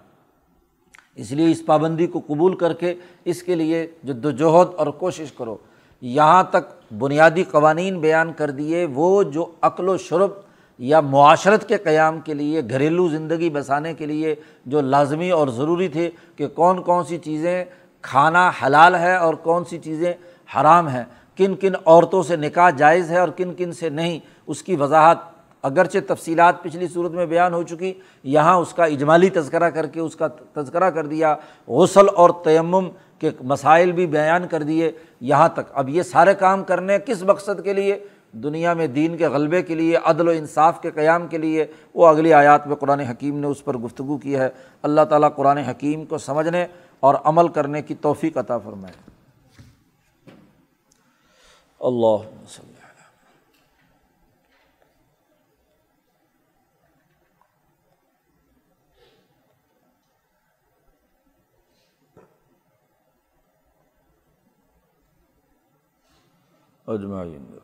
اس لیے اس پابندی کو قبول کر کے اس کے لیے جد وجہد اور کوشش کرو۔ یہاں تک بنیادی قوانین بیان کر دیے، وہ جو عقل و شرب یا معاشرت کے قیام کے لیے، گھریلو زندگی بسانے کے لیے جو لازمی اور ضروری تھے کہ کون کون سی چیزیں کھانا حلال ہے اور کون سی چیزیں حرام ہیں؟ کن کن عورتوں سے نکاح جائز ہے اور کن کن سے نہیں؟ اس کی وضاحت اگرچہ تفصیلات پچھلی صورت میں بیان ہو چکی، یہاں اس کا اجمالی تذکرہ کر کے اس کا تذکرہ کر دیا، غسل اور تیمم کے مسائل بھی بیان کر دیے۔ یہاں تک، اب یہ سارے کام کرنے کس مقصد کے لیے؟ دنیا میں دین کے غلبے کے لیے، عدل و انصاف کے قیام کے لیے۔ وہ اگلی آیات میں قرآن حکیم نے اس پر گفتگو کی ہے۔ اللہ تعالیٰ قرآن حکیم کو سمجھنے اور عمل کرنے کی توفیق عطا فرمائے۔ اللہ اجمعین۔